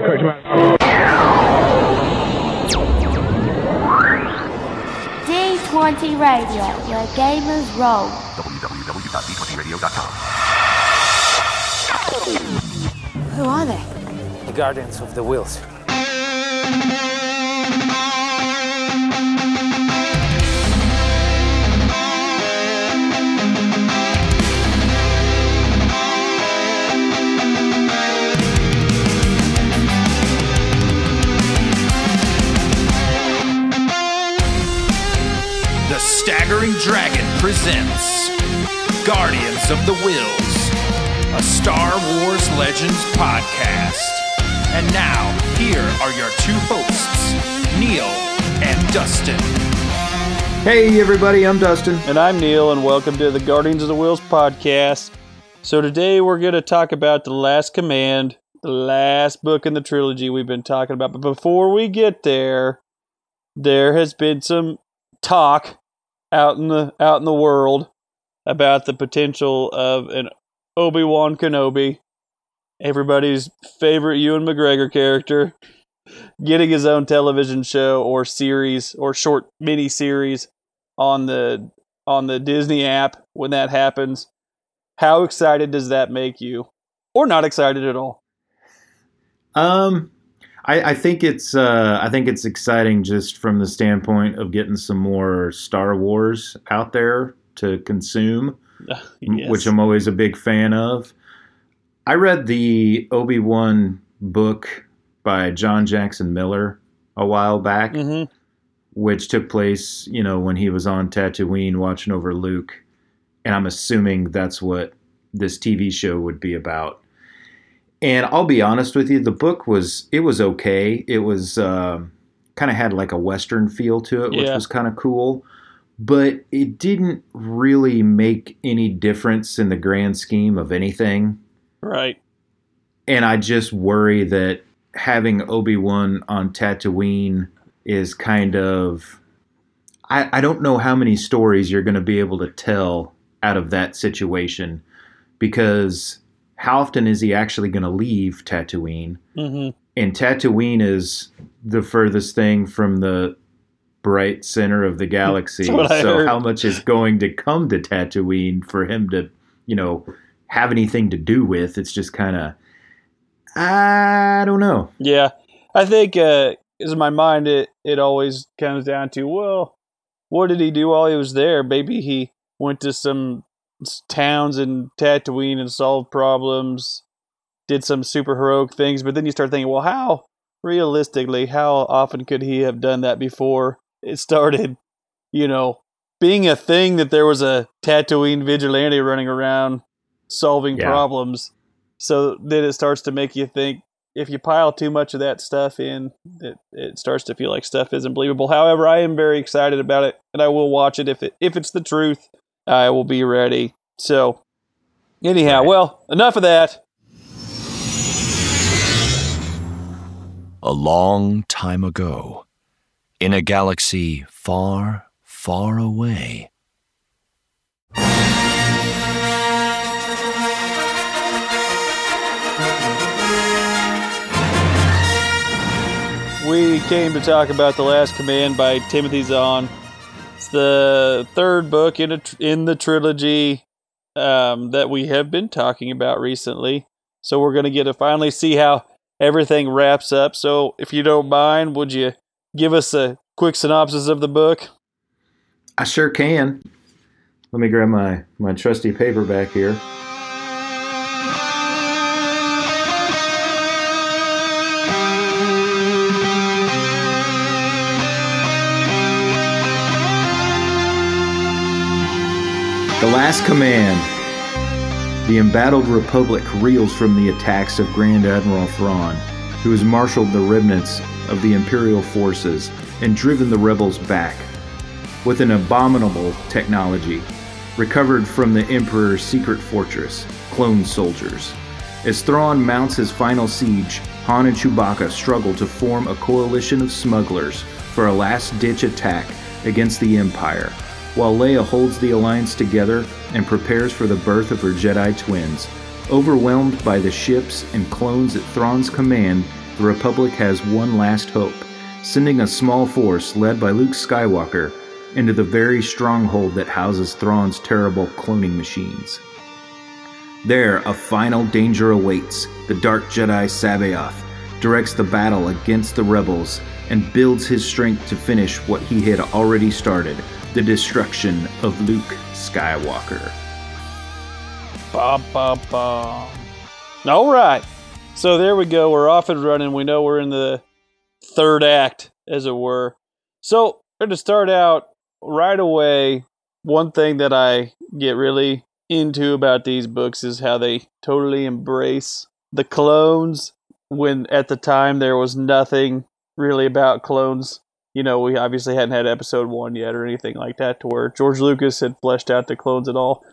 the correct amount. D20 Radio, where gamers roll. Who are they? The Guardians of the Whills. Staggering Dragon presents Guardians of the Whills, a Star Wars Legends podcast. And now, here are your two hosts, Neil and Dustin. Hey everybody, I'm Dustin. And I'm Neil, and welcome to the Guardians of the Whills podcast. So today we're going to talk about The Last Command, the last book in the trilogy we've been talking about. But before we get there, there has been some talk out in the out in the world about the potential of an Obi-Wan Kenobi, everybody's favorite Ewan McGregor character, getting his own television show or series or short mini series on the on the Disney app when that happens. How excited does that make you? Or not excited at all? Um, I, I think it's uh, I think it's exciting just from the standpoint of getting some more Star Wars out there to consume, m- Yes. which I'm always a big fan of. I read the Obi Wan book by John Jackson Miller a while back, hmm which took place, you know, when he was on Tatooine watching over Luke, and I'm assuming that's what this TV show would be about. And I'll be honest with you, the book was it was okay. It was uh, kind of had like a western feel to it, which Yeah. was kind of cool. But it didn't really make any difference in the grand scheme of anything. Right. And I just worry that having Obi Wan on Tatooine is kind of. I, I don't know how many stories you're going to be able to tell out of that situation because how often is he actually going to leave Tatooine? hmm And Tatooine is the furthest thing from the bright center of the galaxy. That's what I so heard. how much is going to come to Tatooine for him to, you know, have anything to do with? It's just kind of I don't know. Yeah. I think uh in my mind it it always comes down to, well, what did he do while he was there? Maybe he went to some towns in Tatooine and solved problems, did some super heroic things, but then you start thinking, well, how realistically, how often could he have done that before it started, you know, being a thing that there was a Tatooine vigilante running around solving Yeah. problems. So then it starts to make you think if you pile too much of that stuff in, it, it starts to feel like stuff isn't believable. However, I am very excited about it, and I will watch it if it if it's the truth. I will be ready. So, anyhow, Right. well, enough of that. A long time ago, in a galaxy far, far away. We came to talk about The Last Command by Timothy Zahn. It's the third book in a in the trilogy um, that we have been talking about recently. So we're going to get to finally see how everything wraps up. So if you don't mind, would you give us a quick synopsis of the book? I sure can. Let me grab my my trusty paperback here. The Last Command. The embattled Republic reels from the attacks of Grand Admiral Thrawn, who has marshaled the remnants of the Imperial forces and driven the rebels back with an abominable technology recovered from the Emperor's secret fortress, clone soldiers. As Thrawn mounts his final siege, Han and Chewbacca struggle to form a coalition of smugglers for a last ditch attack against the Empire, while Leia holds the alliance together and prepares for the birth of her Jedi twins. Overwhelmed by the ships and clones at Thrawn's command, the Republic has one last hope, sending a small force led by Luke Skywalker into the very stronghold that houses Thrawn's terrible cloning machines. There, a final danger awaits. The Dark Jedi C'baoth directs the battle against the rebels and builds his strength to finish what he had already started the destruction of Luke Skywalker. Bum, bum, bum. All right. So there we go. We're off and running. We know we're in the third act, as it were. So, to start out right away. One thing that I get really into about these books is how they totally embrace the clones when at the time there was nothing really about clones. You know, we obviously hadn't had episode one yet or anything like that to where George Lucas had fleshed out the clones at all.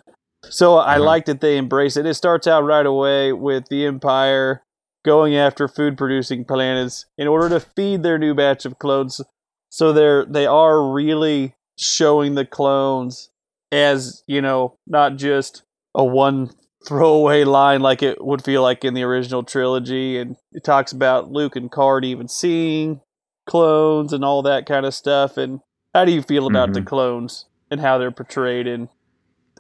So I Uh-huh. like that they embrace it. It starts out right away with the Empire going after food producing planets in order to feed their new batch of clones. So they're they are really showing the clones as, you know, not just a one throwaway line like it would feel like in the original trilogy and it talks about Luke and Karrde even seeing clones and all that kind of stuff and how do you feel about the Mhm. clones and how they're portrayed? And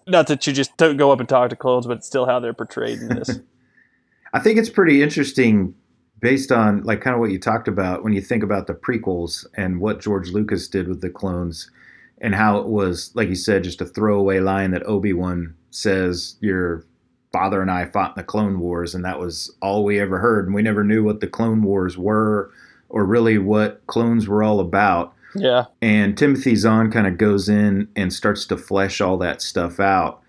not that you just don't go up and talk to clones but still how they're portrayed in this. I think it's pretty interesting based on like kind of what you talked about when you think about the prequels and what George Lucas did with the clones and how it was like you said just a throwaway line that Obi-Wan says your father and I fought in the clone wars and that was all we ever heard and we never knew what the clone wars were or really what clones were all about yeah and Timothy Zahn kind of goes in and starts to flesh all that stuff out.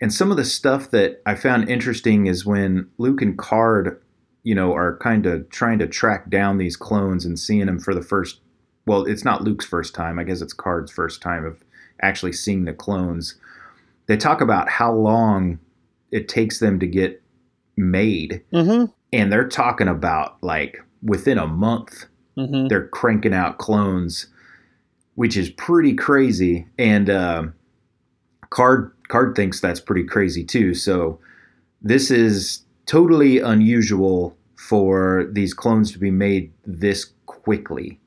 And some of the stuff that I found interesting is when Luke and Karrde, you know, are kind of trying to track down these clones and seeing them for the first. Well, it's not Luke's first time. I guess it's Karrde's first time of actually seeing the clones. They talk about how long it takes them to get made, mm-hmm and they're talking about like within a month mm-hmm they're cranking out clones, which is pretty crazy. And um Karrde Karrde thinks that's pretty crazy too. So this is totally unusual for these clones to be made this quickly.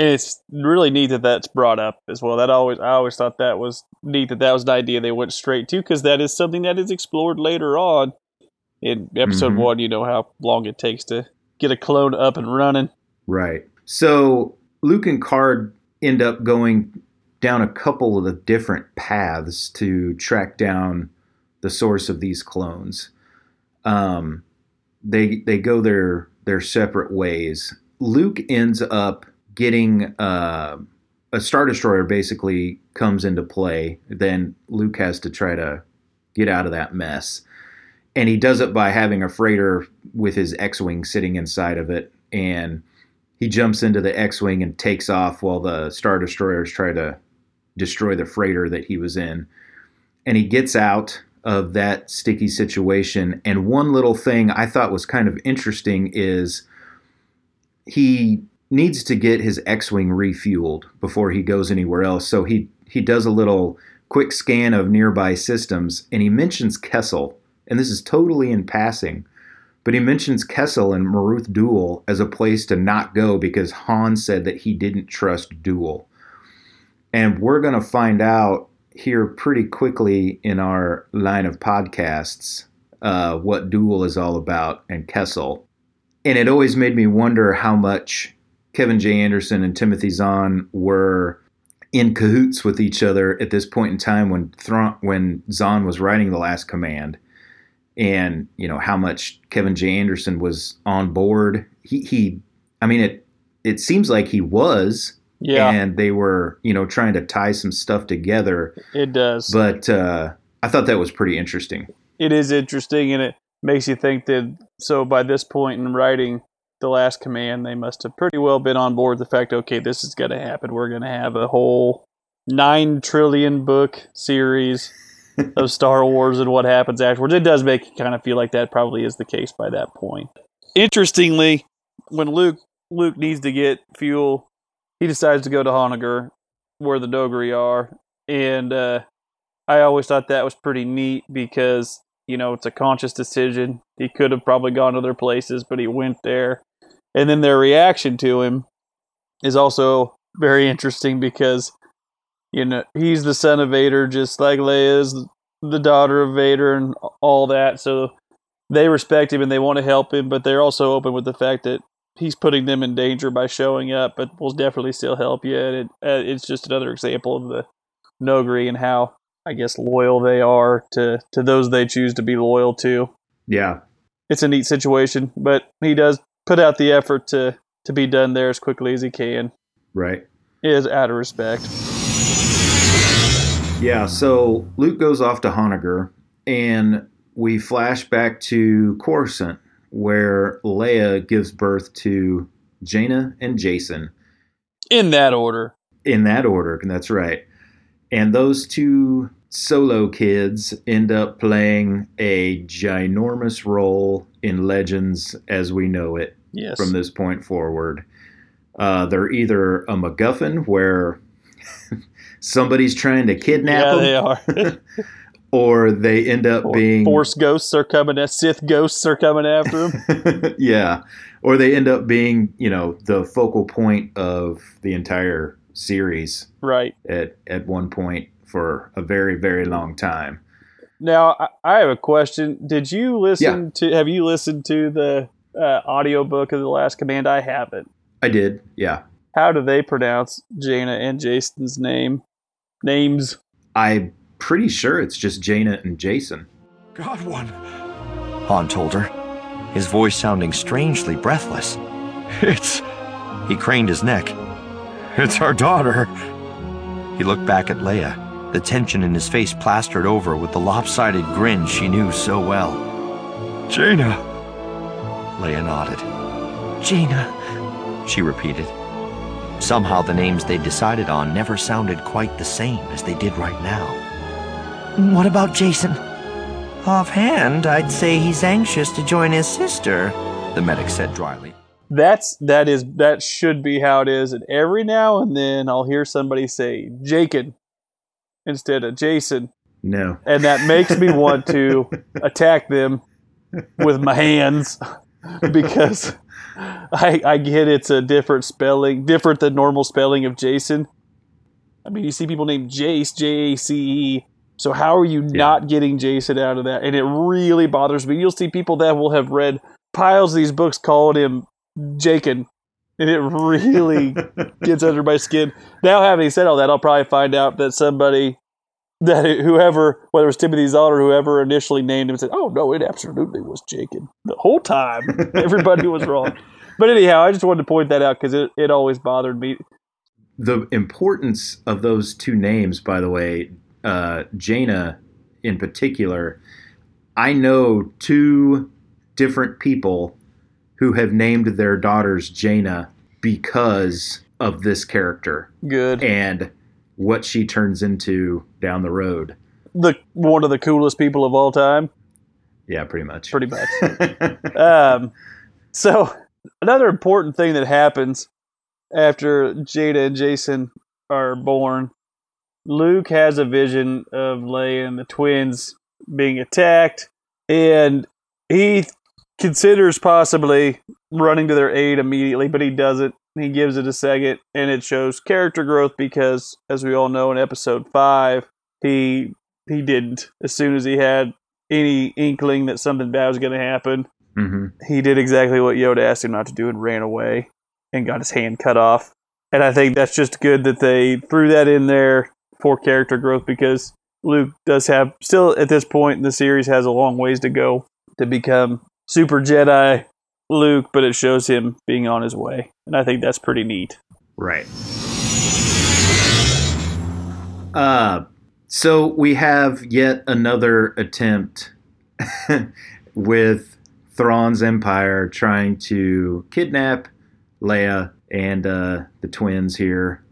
And it's really neat that that's brought up as well. That always I always thought that was neat that that was an idea they went straight to because that is something that is explored later on in episode Mhm. one. You know how long it takes to get a clone up and running. Right. So Luke and Karrde end up going down a couple of the different paths to track down the source of these clones. Um, they they go their their separate ways. Luke ends up getting uh, a star destroyer. Basically, comes into play. Then Luke has to try to get out of that mess, and he does it by having a freighter with his X-wing sitting inside of it, and he jumps into the X-wing and takes off while the star destroyers try to destroy the freighter that he was in. And he gets out of that sticky situation. And one little thing I thought was kind of interesting is he needs to get his X-wing refueled before he goes anywhere else. So he he does a little quick scan of nearby systems and he mentions Kessel. And this is totally in passing. But he mentions Kessel and Moruth Doole as a place to not go because Han said that he didn't trust Doole. And we're going to find out here pretty quickly in our line of podcasts uh, what Doole is all about and Kessel. And it always made me wonder how much Kevin J. Anderson and Timothy Zahn were in cahoots with each other at this point in time when when Zahn was writing The Last Command and you know how much Kevin J. Anderson was on board. He, he I mean it it seems like he was, Yeah, and they were you know trying to tie some stuff together. it does. But uh, I thought that was pretty interesting. it is interesting and it makes you think that so by this point in writing the last command they must have pretty well been on board the fact okay this is going to happen we're going to have a whole 9 trillion book series of Star Wars and what happens afterwards. It does make you kind of feel like that probably is the case by that point. Interestingly when Luke Luke needs to get fuel he decides to go to Honoghr where the Noghri are. And uh I always thought that was pretty neat because you know it's a conscious decision. He could have probably gone to other places, but he went there, And then their reaction to him is also very interesting because you know he's the son of Vader, just like Leia is the daughter of Vader, and all that. So they respect him and they want to help him, but they're also open with the fact that he's putting them in danger by showing up, but will definitely still help you. And it, uh, it's just another example of the Noghri and how I guess loyal they are to to those they choose to be loyal to. Yeah. It's a neat situation, but he does put out the effort to to be done there as quickly as he can. Right. Is out of respect. Yeah, so Luke goes off to Honoghr, and we flash back to Coruscant, where Leia gives birth to Jaina and Jacen. In that order. In that order, and that's right. And those two solo kids end up playing a ginormous role in Legends as we know it Yes. from this point forward. Uh, they're either a MacGuffin where somebody's trying to kidnap yeah, them, they are. or they end up Or being Force ghosts are coming. At, Sith ghosts are coming after them. yeah, or they end up being you know the focal point of the entire series right. at at one point for a very very long time. Now, I, I have a question. Did you listen to? Have you listened to the uh, audiobook of the Last Command? I haven't. I did, yeah. How do they pronounce Jaina and Jacen's name? Names. I'm pretty sure it's just Jaina and Jacen. Got one. Han told her, his voice sounding strangely breathless. It's. He craned his neck. It's our daughter. He looked back at Leia, the tension in his face plastered over with the lopsided grin she knew so well. Jaina. Leia nodded. Jaina, she repeated. Somehow the names they'd decided on never sounded quite the same as they did right now. What about Jacen? Offhand, I'd say he's anxious to join his sister, the medic said dryly. That's that is that should be how it is. And every now and then I'll hear somebody say Jakin instead of Jacen, No. and that makes me want to attack them with my hands because I I get it's a different spelling, different than normal spelling of Jason. I mean, you see people named Jace, J A C E. So how are you not getting Jacen out of that? And it really bothers me. You'll see people that will have read piles of these books calling him Jakin, and it really gets under my skin. Now, having said all that, I'll probably find out that somebody that whoever, whether it was Timothy Zahn or whoever initially named him, said, "Oh no, it absolutely was Jakin the whole time." Everybody was wrong. But anyhow, I just wanted to point that out because it, it always bothered me. the importance of those two names, by the way, uh, Jaina in particular, I know two different people who have named their daughters Jaina because of this character Good. and what she turns into down the road. The one of the coolest people of all time, Yeah, pretty much. pretty much. um, so another important thing that happens after Jada and Jacen are born, Luke has a vision of Leia and the twins being attacked, and he considers possibly running to their aid immediately, but he doesn't. He gives it a second, and it shows character growth because, as we all know, in episode five, he he didn't. As soon as he had any inkling that something bad was going to happen, hmm he did exactly what Yoda asked him not to do and ran away and got his hand cut off. And I think that's just good that they threw that in there for character growth because Luke does have still at this point in the series has a long ways to go to become super Jedi Luke, but it shows him being on his way. And I think that's pretty neat. Right. Uh, so we have yet another attempt with Thrawn's Empire trying to kidnap Leia and uh, the twins here,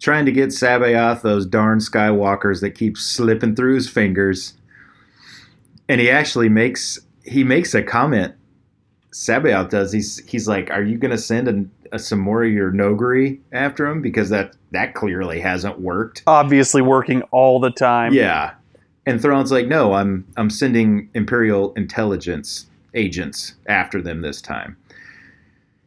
trying to get C'baoth, those darn Skywalkers that keep slipping through his fingers. And he actually makes he makes a comment. C'baoth does. He's he's like, "Are you going to send an, a, some more of your Noghri after him? Because that that clearly hasn't worked." Obviously working all the time. Yeah. And Thrawn's like, no, I'm I'm sending Imperial intelligence agents after them this time.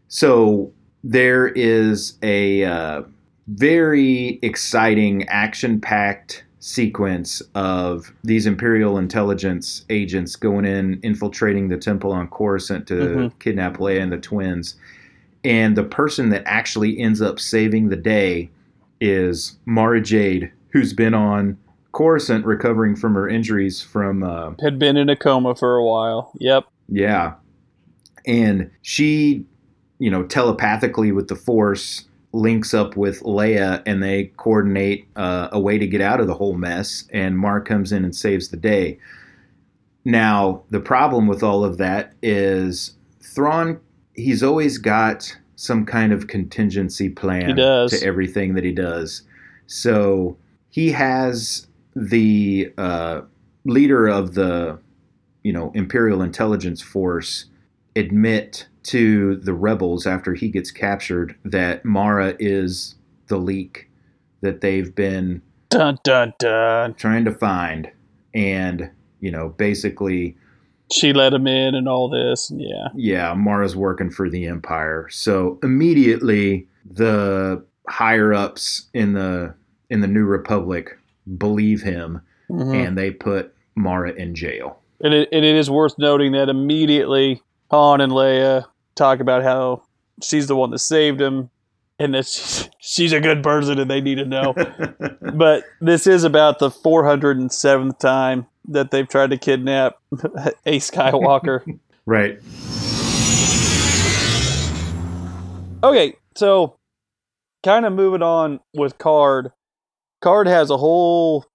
So there is a uh, very exciting, action packed sequence of these Imperial intelligence agents going in, infiltrating the temple on Coruscant to Mhm. kidnap Leia and the twins. And the person that actually ends up saving the day is Mara Jade, who's been on Coruscant recovering from her injuries from uh, Had been in a coma for a while. Yep. yeah. And she, you know, telepathically with the Force links up with Leia and they coordinate uh, a way to get out of the whole mess. And Mark comes in and saves the day. Now, the problem with all of that is Thrawn, he's always got some kind of contingency plan to everything that he does. So he has the uh, leader of the you know imperial intelligence force admit to the rebels after he gets captured that Mara is the leak that they've been Dun dun dun. trying to find and you know basically She let him in and all this. Yeah. yeah Mara's working for the empire so immediately the higher ups in the in the new republic believe him Mhm. and they put Mara in jail And it, and it is worth noting that immediately Han and Leia talk about how she's the one that saved him and that she's, she's a good person and they need to know. but this is about the 407th time that they've tried to kidnap a Skywalker. right okay, so kind of moving on with Karrde. Karrde has a whole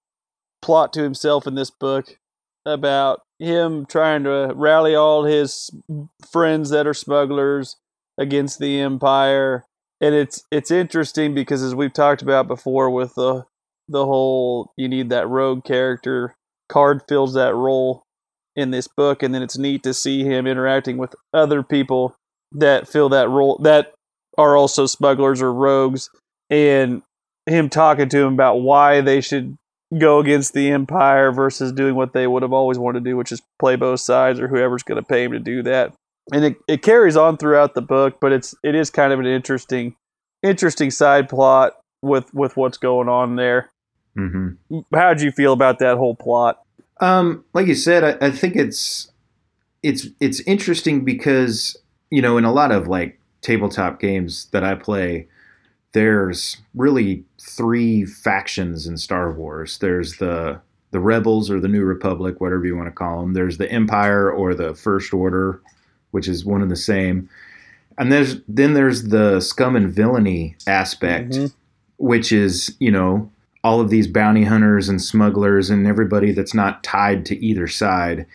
plot to himself in this book about him trying to rally all his friends that are smugglers against the empire. And it's it's interesting because as we've talked about before with the the whole you need that rogue character Karrde fills that role in this book. And then it's neat to see him interacting with other people that fill that role that are also smugglers or rogues and him talking to him about why they should go against the empire versus doing what they would have always wanted to do which is play both sides or whoever's going to pay him to do that. And it, it carries on throughout the book but it's it is kind of an interesting interesting side plot with with what's going on there. Mm-hmm. how'd you feel about that whole plot? Um, like you said, I, I think it's it's it's interesting because you know in a lot of like tabletop games that I play, there's really three factions in Star Wars. There's the the rebels or the New Republic, whatever you want to call them. There's the Empire or the First Order, which is one and the same. And there's then there's the scum and villainy aspect, Mhm. which is you know all of these bounty hunters and smugglers and everybody that's not tied to either side.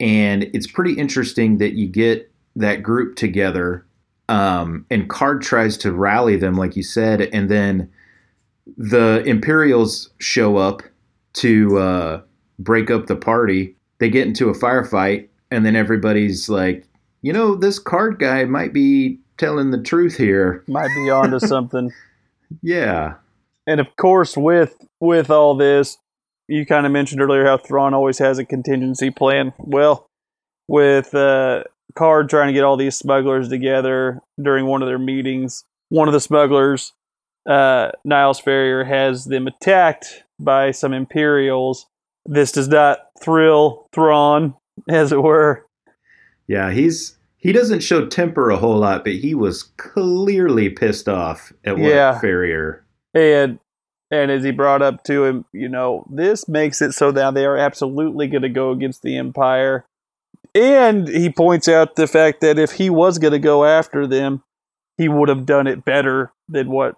And it's pretty interesting that you get that group together, um, and Karrde tries to rally them, like you said, and then the Imperials show up to uh, break up the party. They get into a firefight, and then everybody's like, you know, this Karrde guy might be telling the truth here. might be onto something Yeah. and of course with with all this you kind of mentioned earlier how Thrawn always has a contingency plan well with uh Karrde trying to get all these smugglers together during one of their meetings one of the smugglers uh Niles Ferrier has them attacked by some imperials this does not thrill Thrawn as it were Yeah, he's he doesn't show temper a whole lot, but he was clearly pissed off at what Yeah. Ferrier. And and as he brought up to him, you know, this makes it so now they are absolutely going to go against the Empire. And he points out the fact that if he was going to go after them, he would have done it better than what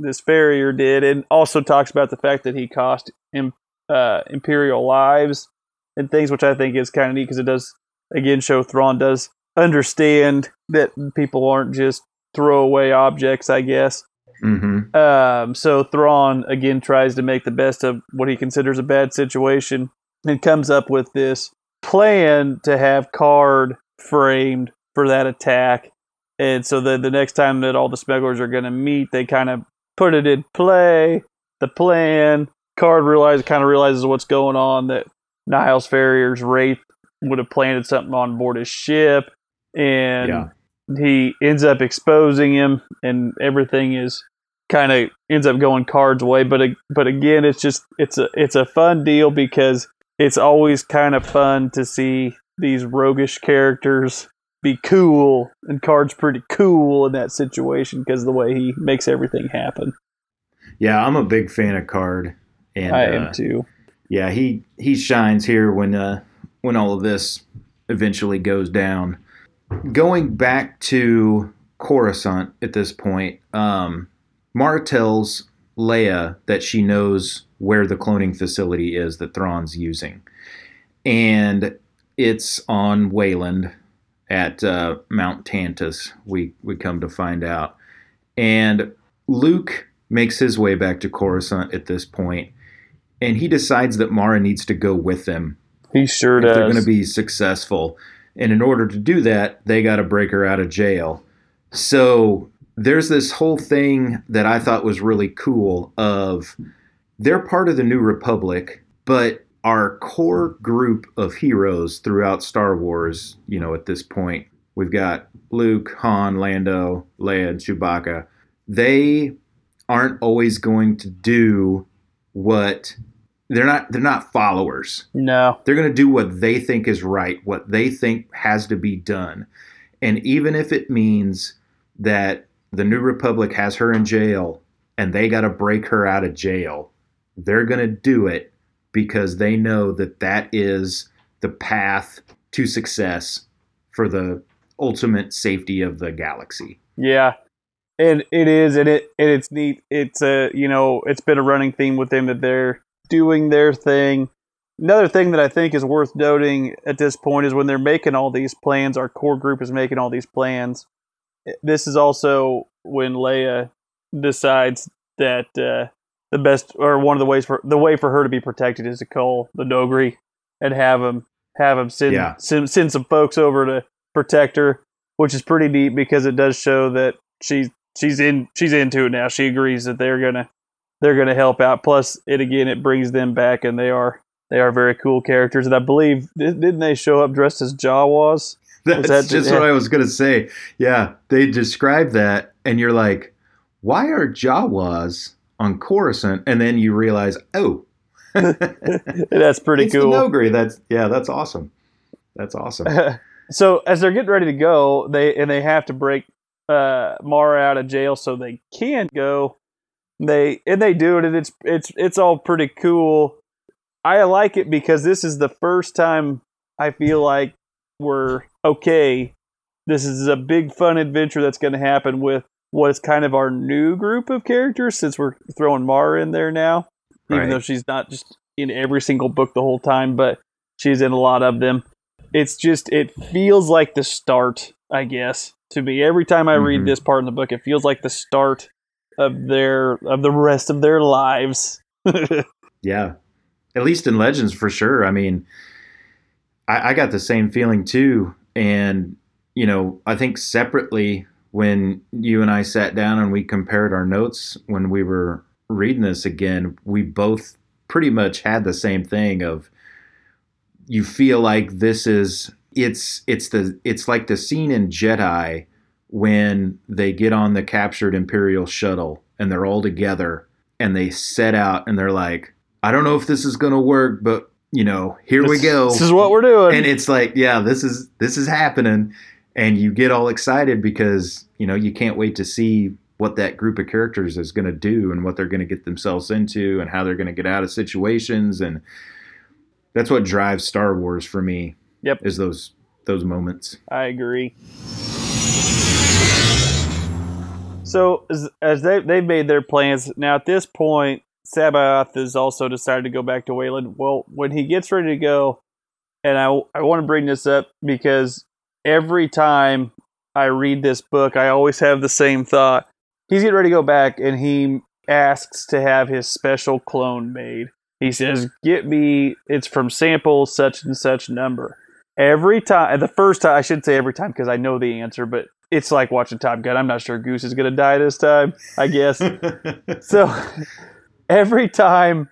this Ferrier did. And also talks about the fact that he cost im- uh, Imperial lives and things, which I think is kind of neat because it does, again, show Thrawn does understand that people aren't just throwaway objects, I guess. Mm-hmm. Um, so Thrawn again tries to make the best of what he considers a bad situation and comes up with this plan to have Karrde framed for that attack. And so the the next time that all the smugglers are going to meet, they kind of put it in play. The plan. Karrde realizes kind of realizes what's going on. That Niles Ferrier's wraith would have planted something on board his ship, and Yeah. he ends up exposing him, and everything is kind of ends up going Karrde's away. But but again, it's just it's a it's a fun deal because it's always kind of fun to see these roguish characters be cool, and Karrde's pretty cool in that situation because the way he makes everything happen. Yeah, I'm a big fan of Karrde, and I uh, am too. yeah, he he shines here when uh, when all of this eventually goes down. Going back to Coruscant at this point, um, Mara tells Leia that she knows where the cloning facility is that Thrawn's using, and it's on Wayland at uh, Mount Tantiss. We we come to find out, and Luke makes his way back to Coruscant at this point, and he decides that Mara needs to go with them He sure if they're going to be successful. And in order to do that, they got to break her out of jail. So there's this whole thing that I thought was really cool of they're part of the New Republic, but our core group of heroes throughout Star Wars, you know, at this point, we've got Luke, Han, Lando, Leia, and Chewbacca. They aren't always going to do what they're not they're not followers no, they're going to do what they think is right, what they think has to be done. And even if it means that the New Republic has her in jail and they got to break her out of jail, they're going to do it because they know that that is the path to success for the ultimate safety of the galaxy. Yeah, and it is, and it and it's neat. It's a you know it's been a running theme with them that they're doing their thing. Another thing that I think is worth noting at this point is when they're making all these plans, our core group is making all these plans. This is also when Leia decides that uh, the best or one of the ways for the way for her to be protected is to call the Noghri and have them have them send, Yeah. send send some folks over to protect her, which is pretty neat because it does show that she's she's in she's into it now. She agrees that they're gonna they're gonna help out. Plus, it again it brings them back, and they are they are very cool characters. And I believe didn't they show up dressed as Jawas? That's that- just what I was going to say. Yeah, they describe that, and you're like, why are Jawas on Coruscant? And then you realize, oh, That's pretty it's cool. Noghri. That's yeah, that's awesome. That's awesome. so as they're getting ready to go, they and they have to break uh, Mara out of jail so they can go. They and they do it, and it's it's it's all pretty cool. I like it because this is the first time I feel like we're okay. This is a big fun adventure that's going to happen with what is kind of our new group of characters since we're throwing Mara in there now, even Right. though she's not just in every single book the whole time, but she's in a lot of them it's just it feels like the start i guess to me every time i read Mhm. this part in the book it feels like the start of their of the rest of their lives Yeah, at least in Legends for sure. I mean, I, I got the same feeling too, and you know, I think separately when you and I sat down and we compared our notes when we were reading this again, we both pretty much had the same thing of you feel like this is it's it's the it's like the scene in Jedi when they get on the captured imperial shuttle and they're all together and they set out and they're like I don't know if this is going to work but you know here we go. this is what we're doing. And it's like yeah this is this is happening and you get all excited because you know you can't wait to see what that group of characters is going to do and what they're going to get themselves into and how they're going to get out of situations. And that's what drives Star Wars for me Yep. is those those moments. I agree. So as, as they they've made their plans. Now at this point C'baoth has also decided to go back to wayland well when he gets ready to go and i i want to bring this up because every time I read this book, I always have the same thought. He's getting ready to go back and he asks to have his special clone made. He says, Get me, it's from sample such and such number. Every time, the first time, I should say every time because I know the answer, but it's like watching Top Gun. I'm not sure Goose is going to die this time, I guess. so every time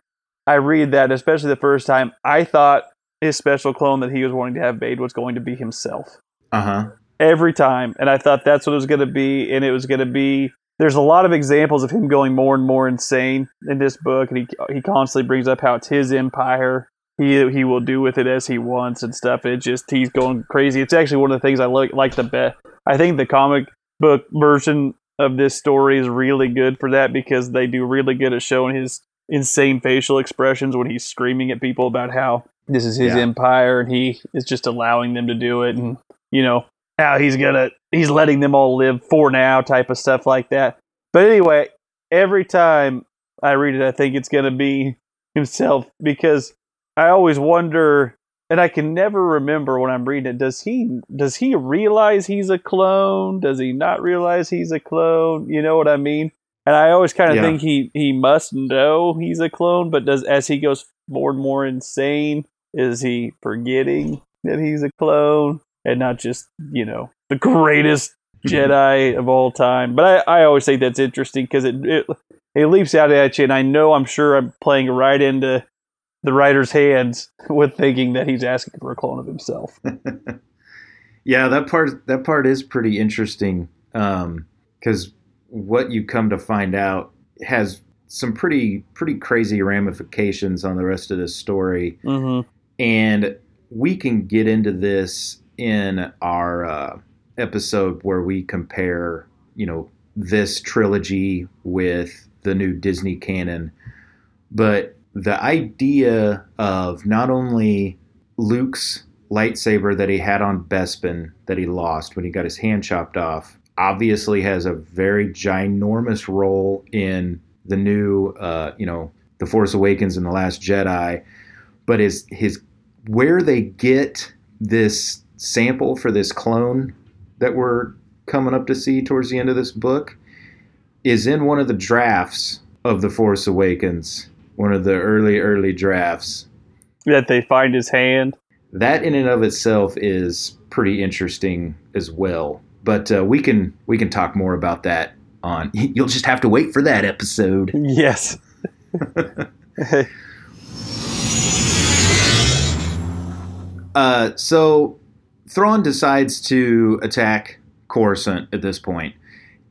I read that, especially the first time, I thought his special clone that he was wanting to have made was going to be himself. Uh-huh every time, and I thought that's what it was going to be, and it was going to be. There's a lot of examples of him going more and more insane in this book, and he he constantly brings up how it's his empire. He he will do with it as he wants and stuff. It just he's going crazy. It's actually one of the things I like like the best. I think the comic book version of this story is really good for that because they do really good at showing his insane facial expressions when he's screaming at people about how this is his Yeah. empire and he is just allowing them to do it and you know how he's gonna he's letting them all live for now type of stuff like that. But anyway every time i read it i think it's gonna be himself because i always wonder and i can never remember when i'm reading it does he does he realize he's a clone? Does he not realize he's a clone? You know what i mean? And i always kind of Yeah. think he he must know he's a clone but does as he goes more and more insane is he forgetting that he's a clone and not just you know the greatest jedi of all time. But i, I always think that's interesting because it, it it leaps out at you and i know i'm sure i'm playing right into the writer's hands with thinking that he's asking for a clone of himself. Yeah, that part that part is pretty interesting because what you come to find out has some pretty pretty crazy ramifications on the rest of this story, mm-hmm. and we can get into this in our uh, episode where we compare, you know, this trilogy with the new Disney canon, but the idea of not only Luke's lightsaber that he had on Bespin that he lost when he got his hand chopped off obviously has a very ginormous role in the new uh, you know the force awakens and the last jedi but his his where they get this sample for this clone that we're coming up to see towards the end of this book is in one of the drafts of the force awakens one of the early early drafts that they find his hand that in and of itself is pretty interesting as well. But uh, we can we can talk more about that on. You'll just have to wait for that episode. yes Uh, so Thrawn decides to attack Coruscant at this point,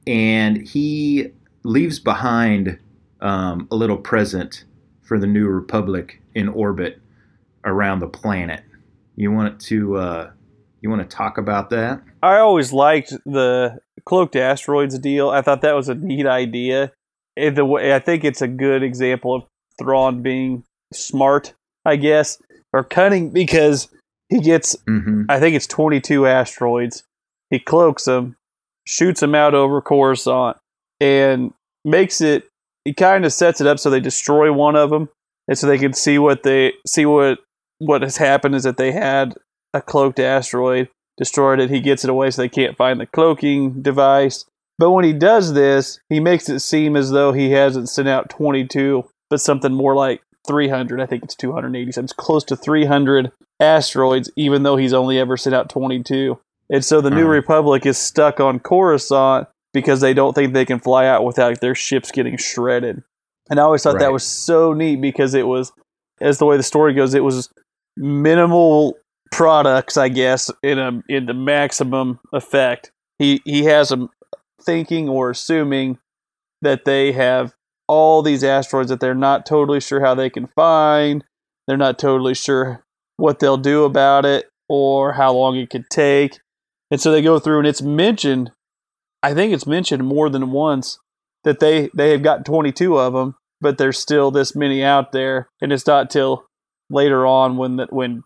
and he leaves behind um, a little present for the New Republic in orbit around the planet. You want to uh, you want to talk about that? I always liked the cloaked asteroids deal. I thought that was a neat idea. The way, I think it's a good example of Thrawn being smart, I guess, or cunning because he gets, Mm-hmm. I think it's 22 asteroids. He cloaks them, shoots them out over Coruscant, and makes it. He kind of sets it up so they destroy one of them, and so they can see what they see what what has happened is that they had a cloaked asteroid destroyed it. He gets it away so they can't find the cloaking device. But when he does this, he makes it seem as though he hasn't sent out 22, but something more like 300. I think it's 280. So it's close to 300 asteroids, even though he's only ever sent out 22. And so the New Uh-huh. Republic is stuck on Coruscant because they don't think they can fly out without their ships getting shredded. And I always thought that was so neat because it was, as the way the story goes, it was minimal products, I guess, in a in the maximum effect. He he has them thinking or assuming that they have all these asteroids that they're not totally sure how they can find. They're not totally sure what they'll do about it or how long it could take. And so they go through and it's mentioned I think it's mentioned more than once that they they have got 22 of them, but there's still this many out there and it's not till later on when that when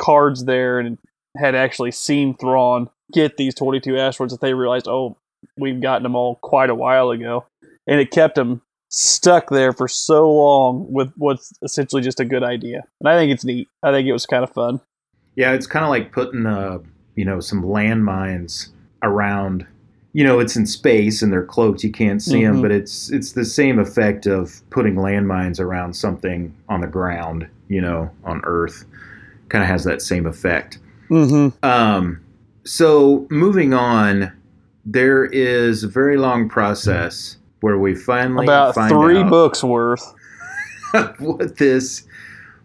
Karrde's there and had actually seen Thrawn get these 22 asteroids that they realized, oh, we've gotten them all quite a while ago. And it kept them stuck there for so long with what's essentially just a good idea. And I think it's neat. I think it was kind of fun. Yeah, it's kind of like putting uh, you know some landmines around. You know, it's in space and they're cloaked; you can't see them. Mhm. But it's it's the same effect of putting landmines around something on the ground. You know, on Earth, kind of has that same effect. Mm-hmm. Um, so moving on, there is a very long process where we finally About find three books worth. what this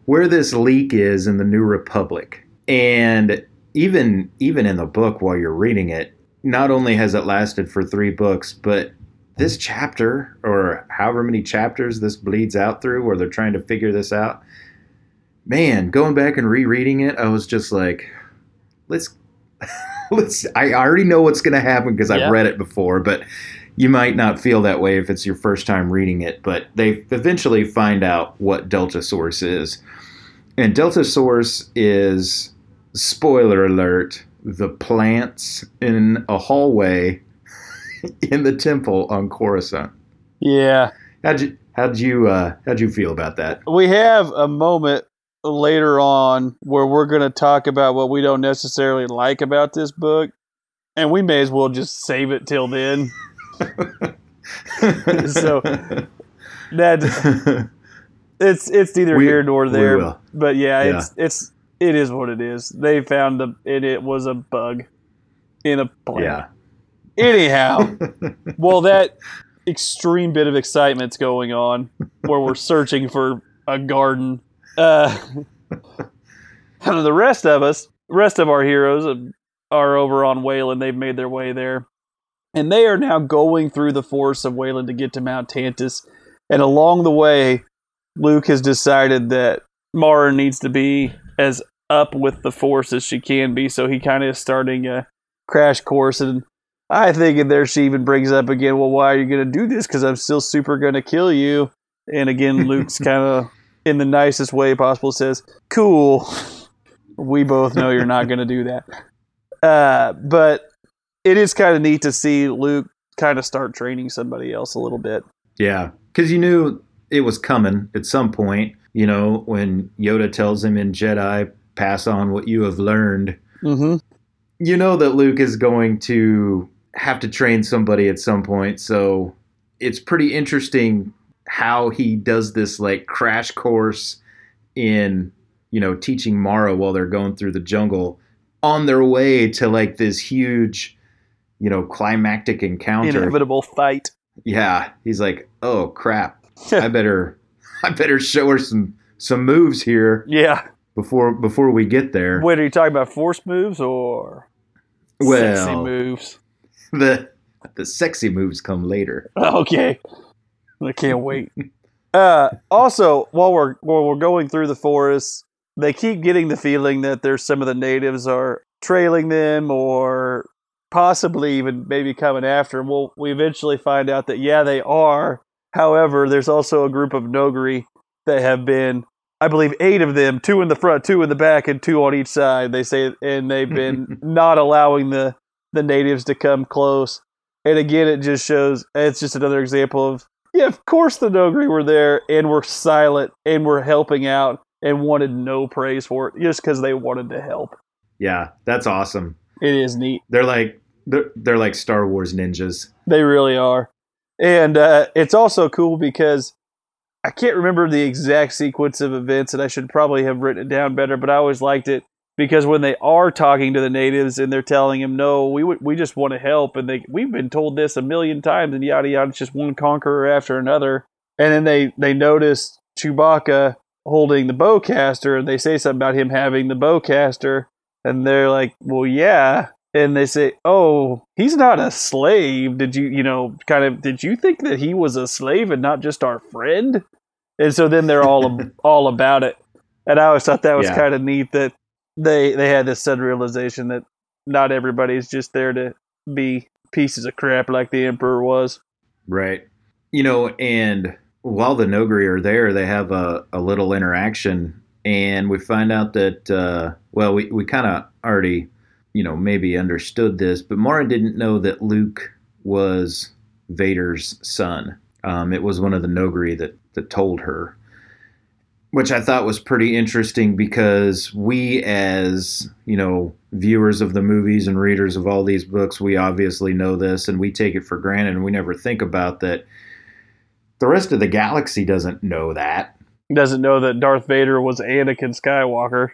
where this leak is in the New Republic. And even even in the book while you're reading it, not only has it lasted for three books, but this chapter or however many chapters this bleeds out through where they're trying to figure this out. Man, going back and rereading it, I was just like, let's let's I already know what's going to happen because Yeah. I've read it before, but you might not feel that way if it's your first time reading it, but they eventually find out what Delta Source is. And Delta Source is spoiler alert, the plants in a hallway in the temple on Coruscant. Yeah. How'd you how'd you uh how'd you feel about that? We have a moment later on where we're going to talk about what we don't necessarily like about this book, and we may as well just save it till then. So- Ned, it's it's neither We- here nor there. But yeah, Yeah. it's it's it is what it is. They found the it, it was a bug in a plant. yeah. Anyhow, well, that extreme bit of excitement's going on where we're searching for a garden. Uh, the rest of us, rest of our heroes, are over on Wayland. They've made their way there, and they are now going through the forest of Wayland to get to Mount Tantiss. And along the way, Luke has decided that Mara needs to be as up with the force as she can be. So he kind of is starting a crash course and I think in there she even brings up again, well, why are you going to do this? Because I'm still super going to kill you. And again, Luke's kind of, in the nicest way possible, says, cool. We both know you're not going to do that. Uh, but it is kind of neat to see Luke kind of start training somebody else a little bit. Yeah, because you knew it was coming at some point. You know, when Yoda tells him in Jedi, pass on what you have learned, Mm-hmm. you know that Luke is going to have to train somebody at some point. So it's pretty interesting how he does this like crash course in, you know, teaching Mara while they're going through the jungle on their way to like this huge, you know, climactic encounter. Inevitable fight. Yeah, he's like, "Oh crap. I better I better show her some some moves here yeah. before before we get there." Wait, are you talking about force moves or sexy moves? the the sexy moves come later. Okay. I can't wait. Uh, also, while we're while we're going through the forest, they keep getting the feeling that there's some of the natives are trailing them or possibly even maybe coming after. Well, we eventually find out that yeah, they are. However, there's also a group of Noghri that have been, I believe, eight of them, two in the front, two in the back, and two on each side. They say, and they've been not allowing the the natives to come close. And again, it just shows it's just another example of yeah, of course the Noghri were there and were silent and were helping out and wanted no praise for it just because they wanted to help. Yeah, that's awesome. It is neat. They're like they're, they're like Star Wars ninjas. They really are. And uh, it's also cool because I can't remember the exact sequence of events, and I should probably have written it down better, but I always liked it because when they are talking to the natives and they're telling them, no, we, w- we just want to help, and they we've been told this a million times, and yada yada, it's just one conqueror after another. And then they, they notice Chewbacca holding the bowcaster, and they say something about him having the bowcaster, and they're like, well, yeah and they say, "Oh, he's not a slave. Did you, you know, kind of did you think that he was a slave and not just our friend?" And so then they're all all about it. And I always thought that was Yeah. kind of neat that they they had this sudden realization that not everybody's just there to be pieces of crap like the emperor was. Right. You know, and while the Noghri are there, they have a, a little interaction, and we find out that, uh, well, we, we kind of already, you know, maybe understood this, but Mara didn't know that Luke was Vader's son. Um, it was one of the Noghri that, that told her, which I thought was pretty interesting because we, as, you know, viewers of the movies and readers of all these books, we obviously know this and we take it for granted and we never think about that the rest of the galaxy doesn't know that. Doesn't know that Darth Vader was Anakin Skywalker.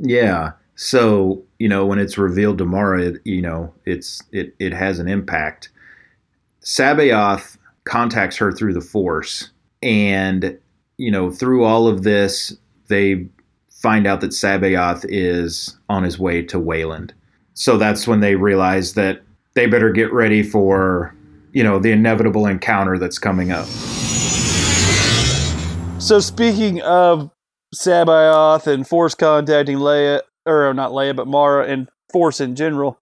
Yeah. So, you know, when it's revealed tomorrow, it, you know, it's it it has an impact. C'baoth contacts her through the Force, and you know, through all of this, they find out that C'baoth is on his way to Wayland. So that's when they realize that they better get ready for, you know, the inevitable encounter that's coming up. So speaking of C'baoth and Force contacting Leia, or not Leia, but Mara and Force in general,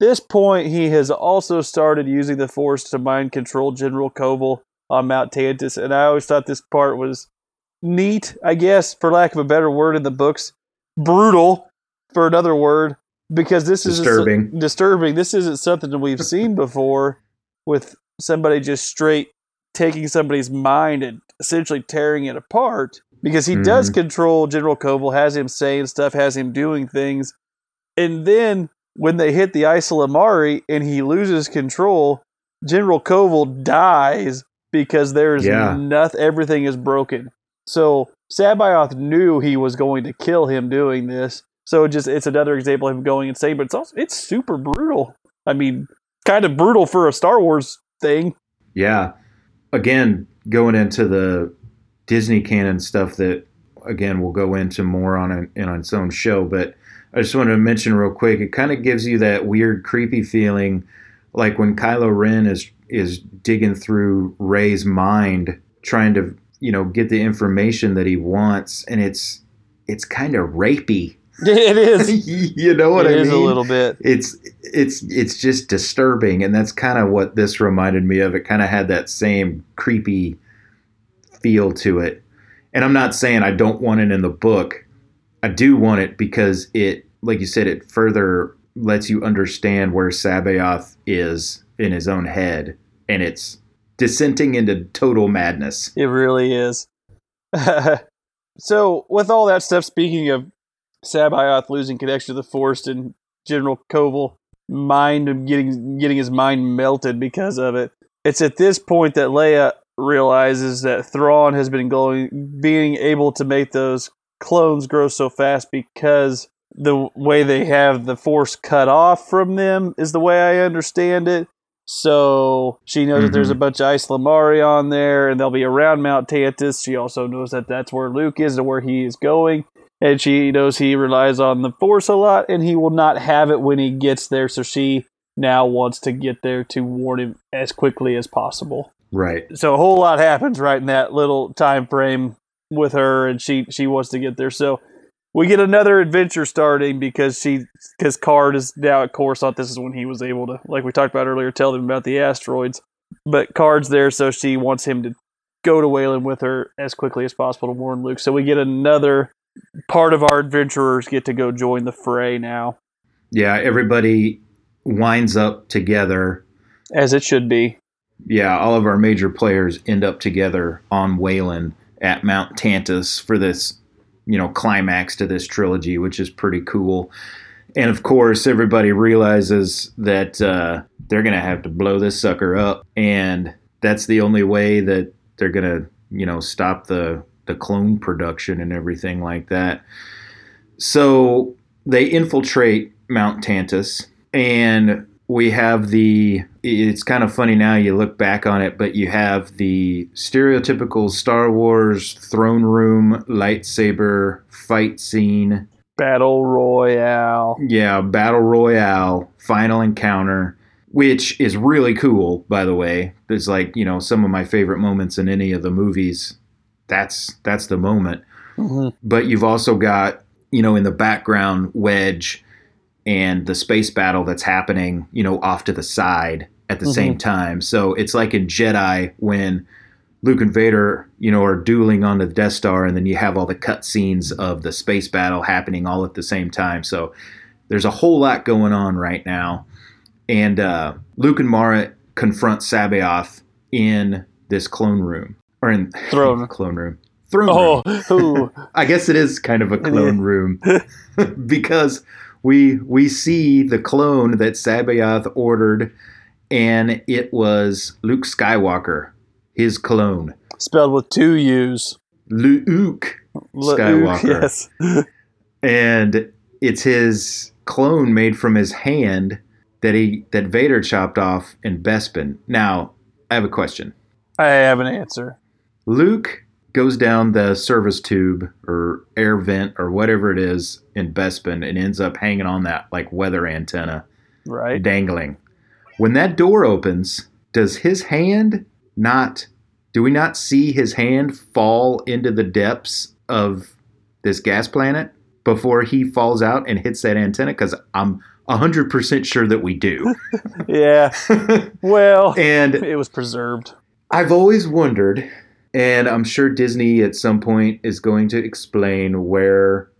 this point he has also started using the Force to mind control General Covell on Mount Tantiss, and I always thought this part was neat, I guess, for lack of a better word in the books. Brutal, for another word, because this is Disturbing. disturbing. This isn't something that we've seen before with somebody just straight taking somebody's mind and essentially tearing it apart. Because he does Mhm. control General Covell, has him saying stuff, has him doing things. And then when they hit the ysalamiri and he loses control, General Covell dies because there's Yeah. nothing, everything is broken. So C'baoth knew he was going to kill him doing this. So it just it's another example of him going insane, but it's also it's super brutal. I mean, kind of brutal for a Star Wars thing. Yeah. Again, going into the Disney canon stuff that again we'll go into more on a, in on its own show, but I just wanted to mention real quick. It kind of gives you that weird, creepy feeling, like when Kylo Ren is is digging through Rey's mind, trying to you know get the information that he wants, and it's it's kind of rapey. It is. you know what it I is mean? a little bit. it's it's it's just disturbing and that's kind of what this reminded me of it kind of had that same creepy feel to it. And i'm not saying i don't want it in the book. I do want it because it like you said it further lets you understand where C'baoth is in his own head and it's dissenting into total madness. It really is. so, with all that stuff, speaking of C'baoth losing connection to the Force and General Covell mind getting getting his mind melted because of it, it's at this point that Leia realizes that Thrawn has been going, being able to make those clones grow so fast because the way they have the Force cut off from them is the way I understand it. So she knows that there's a mm-hmm. bunch of ysalamiri on there, and they'll be around Mount Tantiss. She also knows that that's where Luke is and where he is going, and she knows he relies on the Force a lot, and he will not have it when he gets there. So she now wants to get there to warn him as quickly as possible. Right So a whole lot happens right in that little time frame with her, and she she wants to get there. So we get another adventure starting because she because Karrde is now at Coruscant. This is when he was able to, like we talked about earlier, tell them about the asteroids. But Karrde's there, so she wants him to go to Wayland with her as quickly as possible to warn Luke. So we get another part of our adventurers get to go join the fray now, yeah everybody winds up together as it should be. Yeah, all of our major players end up together on Wayland at Mount Tantiss for this, you know, climax to this trilogy, which is pretty cool. And of course, everybody realizes that uh, they're going to have to blow this sucker up, and that's the only way that they're going to, you know, stop the the clone production and everything like that. So they infiltrate Mount Tantiss, and we have the. It's kind of funny now you look back on it, but you have the stereotypical Star Wars throne room lightsaber fight scene. Battle Royale. Yeah, battle royale, final encounter, which is really cool. By the way, there's like you know some of my favorite moments in any of the movies. That's that's the moment Mhm. but you've also got you know in the background wedge and the space battle that's happening you know off to the side at the same time. So it's like in jedi when luke and vader you know are dueling on the death star and then you have all the cut scenes of the space battle happening all at the same time. So there's a whole lot going on right now. And uh, luke and mara confront C'baoth in this clone room or in Throne. clone room. Throne room. Oh, ooh. I guess it is kind of a clone room. Because we we see the clone that C'baoth ordered, and it was Luke Skywalker, his clone. spelled with two U's. Luke Luke, Skywalker. Yes. and it's his clone made from his hand that he that Vader chopped off in Bespin. Now, I have a question. I have an answer. Luke goes down the service tube or air vent or whatever it is in Bespin and ends up hanging on that like weather antenna Right. dangling. When that door opens, does his hand not do we not see his hand fall into the depths of this gas planet before he falls out and hits that antenna cuz I'm 100% sure that we do. Yeah. Well, and it was preserved. I've always wondered, and I'm sure Disney at some point is going to explain where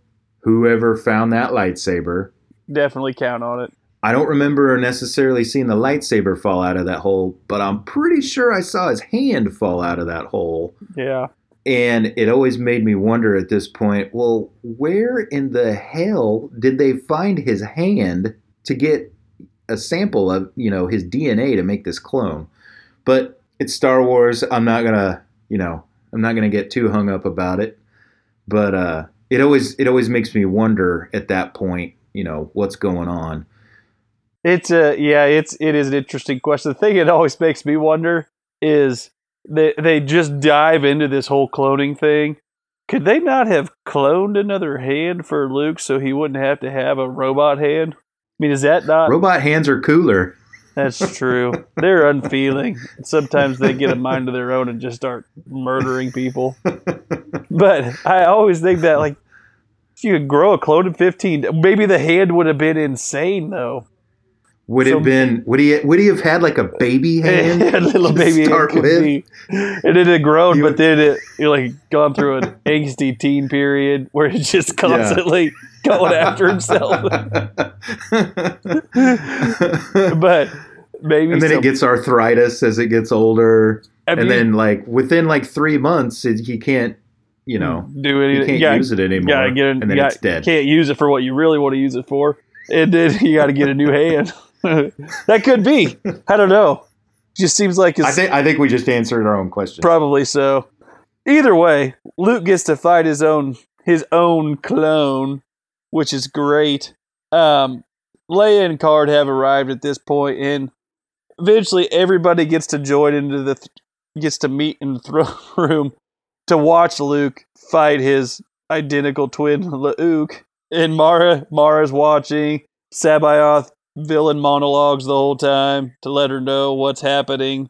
whoever found that lightsaber. Definitely count on it. I don't remember necessarily seeing the lightsaber fall out of that hole, but I'm pretty sure I saw his hand fall out of that hole. Yeah. And it always made me wonder at this point well, where in the hell did they find his hand to get a sample of, you know, his DNA to make this clone? But it's Star Wars. I'm not going to, you know, I'm not going to get too hung up about it. But uh it always it always makes me wonder at that point, you know, what's going on. It's a yeah, it's it is an interesting question. The thing it always makes me wonder is they they just dive into this whole cloning thing. Could they not have cloned another hand for Luke so he wouldn't have to have a robot hand? I mean, is that not Robot hands are cooler. That's true. They're unfeeling. Sometimes they get a mind of their own and just start murdering people. But I always think that like if you could grow a clone in 15, maybe the hand would have been insane though. Would it have been? Would he? Would he have had like a baby hand? a little baby start hand with? be- and it had grown, but then it, it like gone through an angsty teen period where it's just constantly going after himself. but maybe and then some- it gets arthritis as it gets older, I and mean, then like within like three months, it, he can't, you know, do he anything. can't You gotta- use it anymore, gotta get and then gotta- dead. Can't use it for what you really want to use it for, and then you got to get a new hand. that could be. I don't know. Just seems like it's I think I think we just answered our own question. probably so. Either way, Luke gets to fight his own his own clone, which is great. Um, Leia and Karrde have arrived at this point, and eventually everybody gets to join into the th- gets to meet in the throne room to watch Luke fight his identical twin Luke. And Mara Mara's watching C'baoth villain monologues the whole time to let her know what's happening.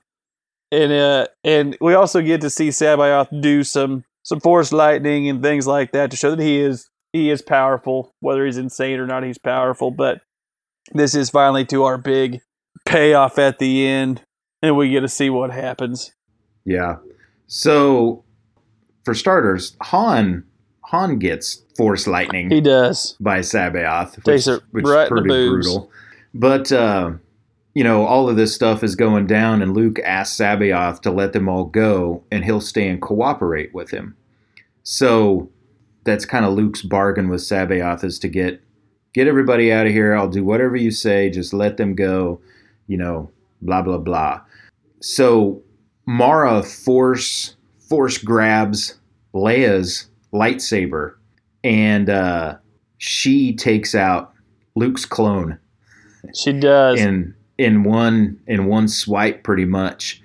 And uh and we also get to see C'baoth do some some force lightning and things like that to show that he is he is powerful, whether he's insane or not, he's powerful. But this is finally to our big payoff at the end, and we get to see what happens. Yeah. So, for starters, Han Han gets force lightning He does. by C'baoth, which, which right is pretty brutal. But uh, you know, all of this stuff is going down, and Luke asks C'baoth to let them all go, and he'll stay and cooperate with him. So that's kind of Luke's bargain with C'baoth is to get get everybody out of here. I'll do whatever you say. Just let them go. You know, blah blah blah. So Mara force force grabs Leia's lightsaber, and uh, she takes out Luke's clone She does. in in one in one swipe pretty much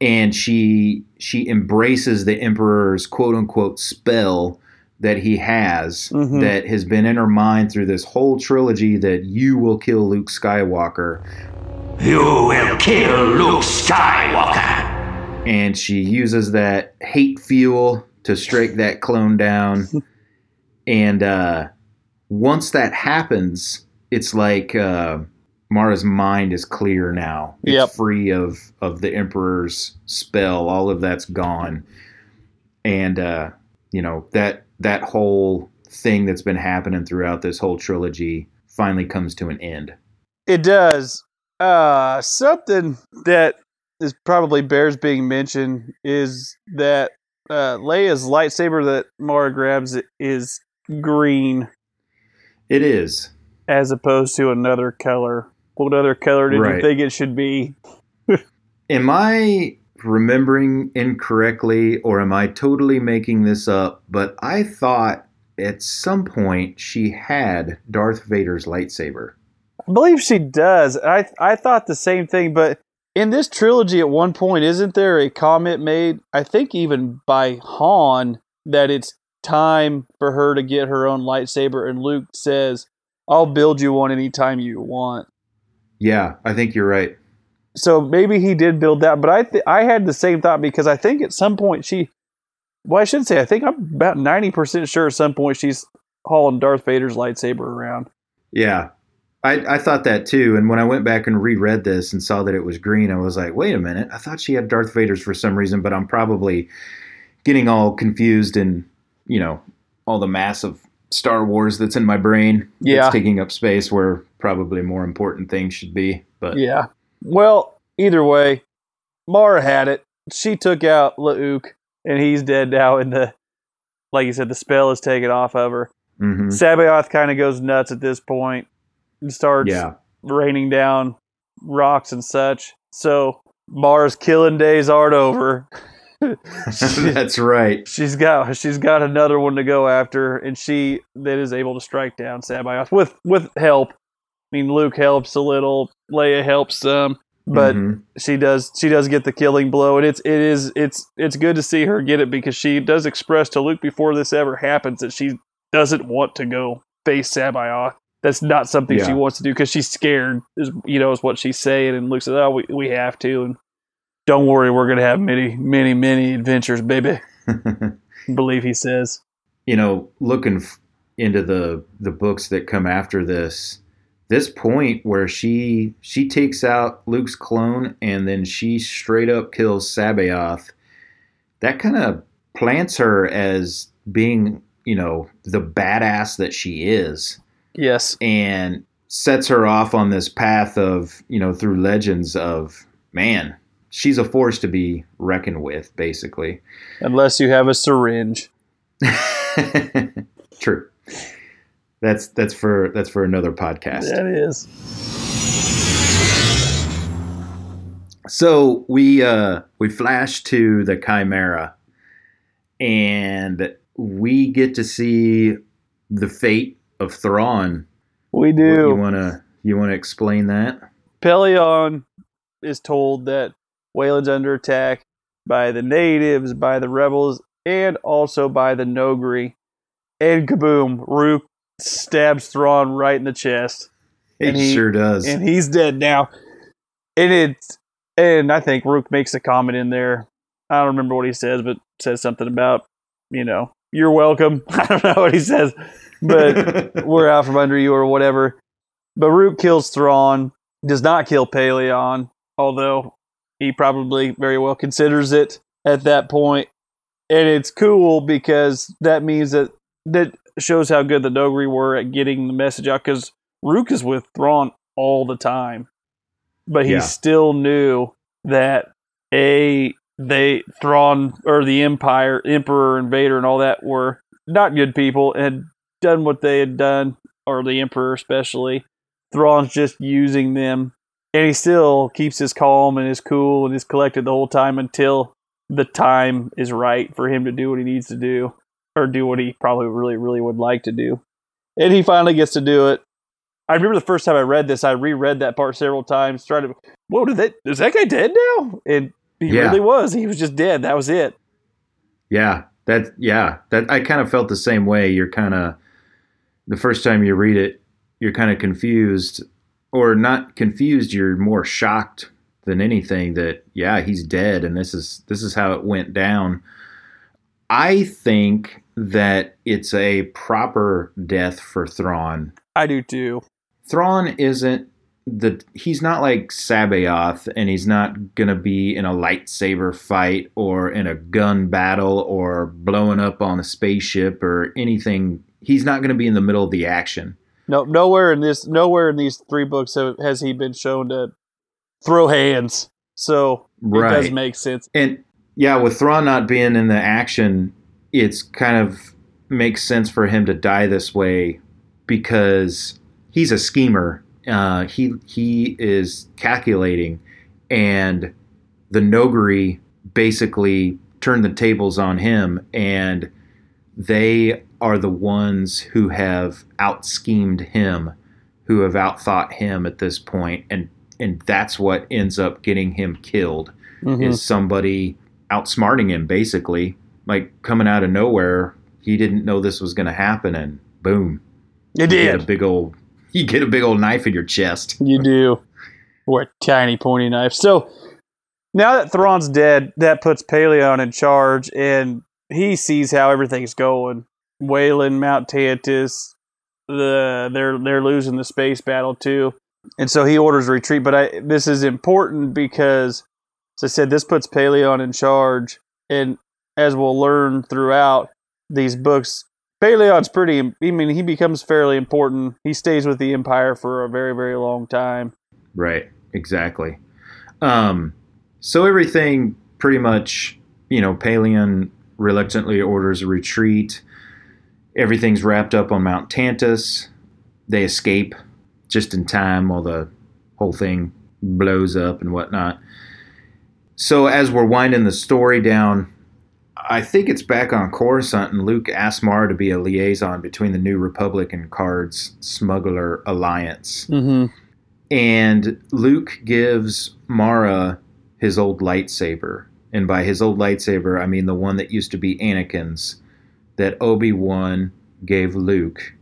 and she she embraces the emperor's quote unquote spell that he has Mhm. that has been in her mind through this whole trilogy that you will kill Luke Skywalker You will kill Luke Skywalker. and she uses that hate fuel to strike that clone down and uh once that happens it's like uh Mara's mind is clear now. It's Yep. free of of the emperor's spell. All of that's gone. And uh you know, that that whole thing that's been happening throughout this whole trilogy finally comes to an end. It does. Uh, something that is probably bears being mentioned is that uh, Leia's lightsaber that Mara grabs is green It is. as opposed to another color. What other color did you think it should be? Am I remembering incorrectly or am I totally making this up? But I thought at some point she had Darth Vader's lightsaber. I believe she does. I I thought the same thing, but In this trilogy, at one point, isn't there a comment made? I think even by Han that it's time for her to get her own lightsaber, and Luke says, "I'll build you one anytime you want." Yeah, I think you're right. So maybe he did build that, but I th- I had the same thought because I think at some point she, well, I should say I think I'm about ninety percent sure at some point she's hauling Darth Vader's lightsaber around. Yeah. I, I thought that too. And when I went back and reread this and saw that it was green, I was like, wait a minute. I thought she had Darth Vader's for some reason, but I'm probably getting all confused and, you know, all the massive Star Wars that's in my brain. Yeah. It's taking up space where probably more important things should be. But Yeah. Well, either way, Mara had it. She took out Luke, and he's dead now. And the, like you said, the spell is taken off of her. mhm. C'baoth kind of goes nuts at this point and starts yeah. raining down rocks and such. So Mara's killing days aren't over. that's right. She's got she's got another one to go after, and she then is able to strike down C'baoth with with help. I mean, Luke helps a little, Leia helps some, but Mhm. she does she does get the killing blow, and it's it is it's it's good to see her get it because she does express to Luke before this ever happens that she doesn't want to go face C'baoth. That's not something she wants to do because she's scared. Is you know is what she's saying, and Luke says, "Oh, we we have to." And don't worry, we're gonna have many many many adventures, baby. Believe he says. you know, looking f- into the the books that come after this, this point where she she takes out Luke's clone and then she straight up kills C'baoth, that kind of plants her as being, you know, the badass that she is Yes. and sets her off on this path of, you know, through legends of man, she's a force to be reckoned with basically. Unless you have a syringe. True. That's that's for that's for another podcast. That is. So we uh we flash to the Chimaera and we get to see the fate of Thrawn. We do. You wanna you wanna explain that? Pellaeon is told that Wayland's under attack by the natives, by the rebels, and also by the Noghri. And kaboom, Rukh stabs Thrawn right in the chest. It And he- sure does. and he's dead now. And it's and I think Rukh makes a comment in there. I don't remember what he says, but says something about you know you're welcome. I don't know what he says, but we're out from under you or whatever. But Rukh kills Thrawn, does not kill Pellaeon, although he probably very well considers it at that point. And it's cool because that means that that shows how good the Noghri were at getting the message out because Rukh is with Thrawn all the time. But he Yeah. still knew that a they Thrawn or the Empire, Emperor and Vader and all that were not good people and done what they had done, or the Emperor especially. Thrawn's just using them. And he still keeps his calm and his cool and is collected the whole time until the time is right for him to do what he needs to do. Or do what he probably really, really would like to do. And he finally gets to do it. I remember the first time I read this, I reread that part several times, trying to whoa, did that is that guy dead now? And he Yeah. really was. He was just dead. That was it. Yeah, that yeah, that I kind of felt the same way. You're kind of the first time you read it, you're kind of confused or not confused, you're more shocked than anything that yeah, he's dead and this is this is how it went down. I think that it's a proper death for Thrawn. I do too. Thrawn isn't the he's not like C'baoth and he's not gonna be in a lightsaber fight or in a gun battle or blowing up on a spaceship or anything. He's not gonna be in the middle of the action. No, nowhere in this, nowhere in these three books have, has he been shown to throw hands. So it does make sense. And yeah, with Thrawn not being in the action, it's kind of makes sense for him to die this way because he's a schemer. Uh, he he is calculating, and the Noghri basically turned the tables on him, and they are the ones who have out schemed him, who have outthought him at this point, and and that's what ends up getting him killed Mhm. is somebody outsmarting him basically like coming out of nowhere he didn't know this was going to happen and boom You you get a did. big old you get a big old knife in your chest You do. Or a tiny pointy knife. So now that Thrawn's dead, that puts Pellaeon in charge, and he sees how everything's going. Wayland, Mount Tantiss, the they're they're losing the space battle too, and so he orders a retreat. But I this is important because, as I said, this puts Pellaeon in charge, and as we'll learn throughout these books, Pellaeon's pretty. I mean, he becomes fairly important. He stays with the Empire for a very very long time. Right, exactly. Um, so everything pretty much, you know, Pellaeon reluctantly orders a retreat. Everything's wrapped up on Mount Tantiss. They escape just in time while the whole thing blows up and whatnot. So as we're winding the story down, I think it's back on Coruscant, and Luke asks Mara to be a liaison between the New Republic and Karrde's Smuggler Alliance Mm-hmm. and Luke gives Mara his old lightsaber. And by his old lightsaber, I mean the one that used to be Anakin's, that Obi Wan gave Luke,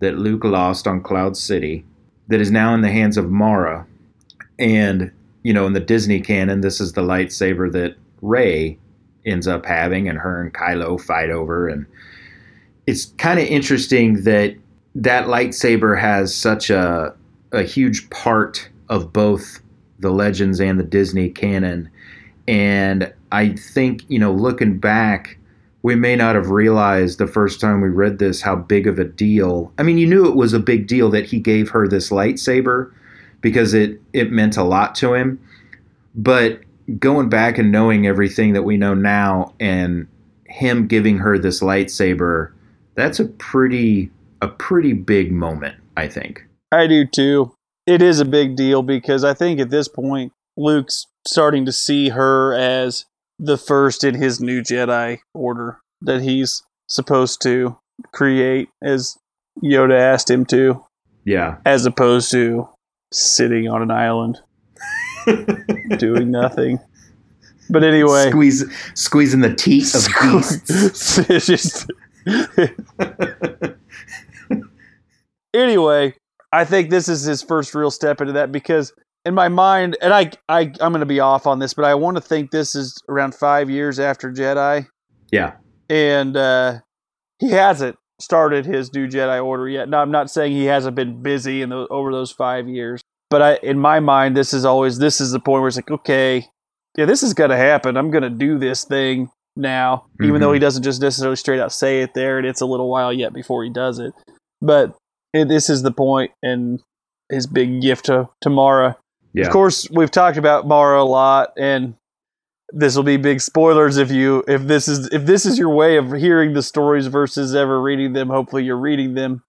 that Luke lost on Cloud City, that is now in the hands of Mara. And, you know, in the Disney canon, this is the lightsaber that Rey ends up having, and her and Kylo fight over. And it's kind of interesting that that lightsaber has such a a huge part of both the legends and the Disney canon. And I think, you know, looking back, we may not have realized the first time we read this how big of a deal. I mean, you knew it was a big deal that he gave her this lightsaber because it it meant a lot to him. But going back and knowing everything that we know now and him giving her this lightsaber, that's a pretty a pretty big moment, I think. I do too. It is a big deal because I think at this point, Luke's starting to see her as the first in his new Jedi order that he's supposed to create, as Yoda asked him to, Yeah. as opposed to sitting on an island doing nothing. But anyway, Squeeze squeezing the teeth of beasts. just anyway, I think this is his first real step into that because in my mind, and I, I I'm going to be off on this, but I want to think this is around five years after Jedi, Yeah. and uh, he hasn't started his new Jedi Order yet. Now, I'm not saying he hasn't been busy in the, over those five years, but I, in my mind, this is always this is the point where it's like, okay, yeah, this is going to happen. I'm going to do this thing now, even though he mm-hmm. doesn't just necessarily straight out say it there, and it's a little while yet before he does it. But it, this is the point, and his big gift to to Mara. Yeah. Of course, we've talked about Mara a lot, and this will be big spoilers if you if this is if this is your way of hearing the stories versus ever reading them. Hopefully, you're reading them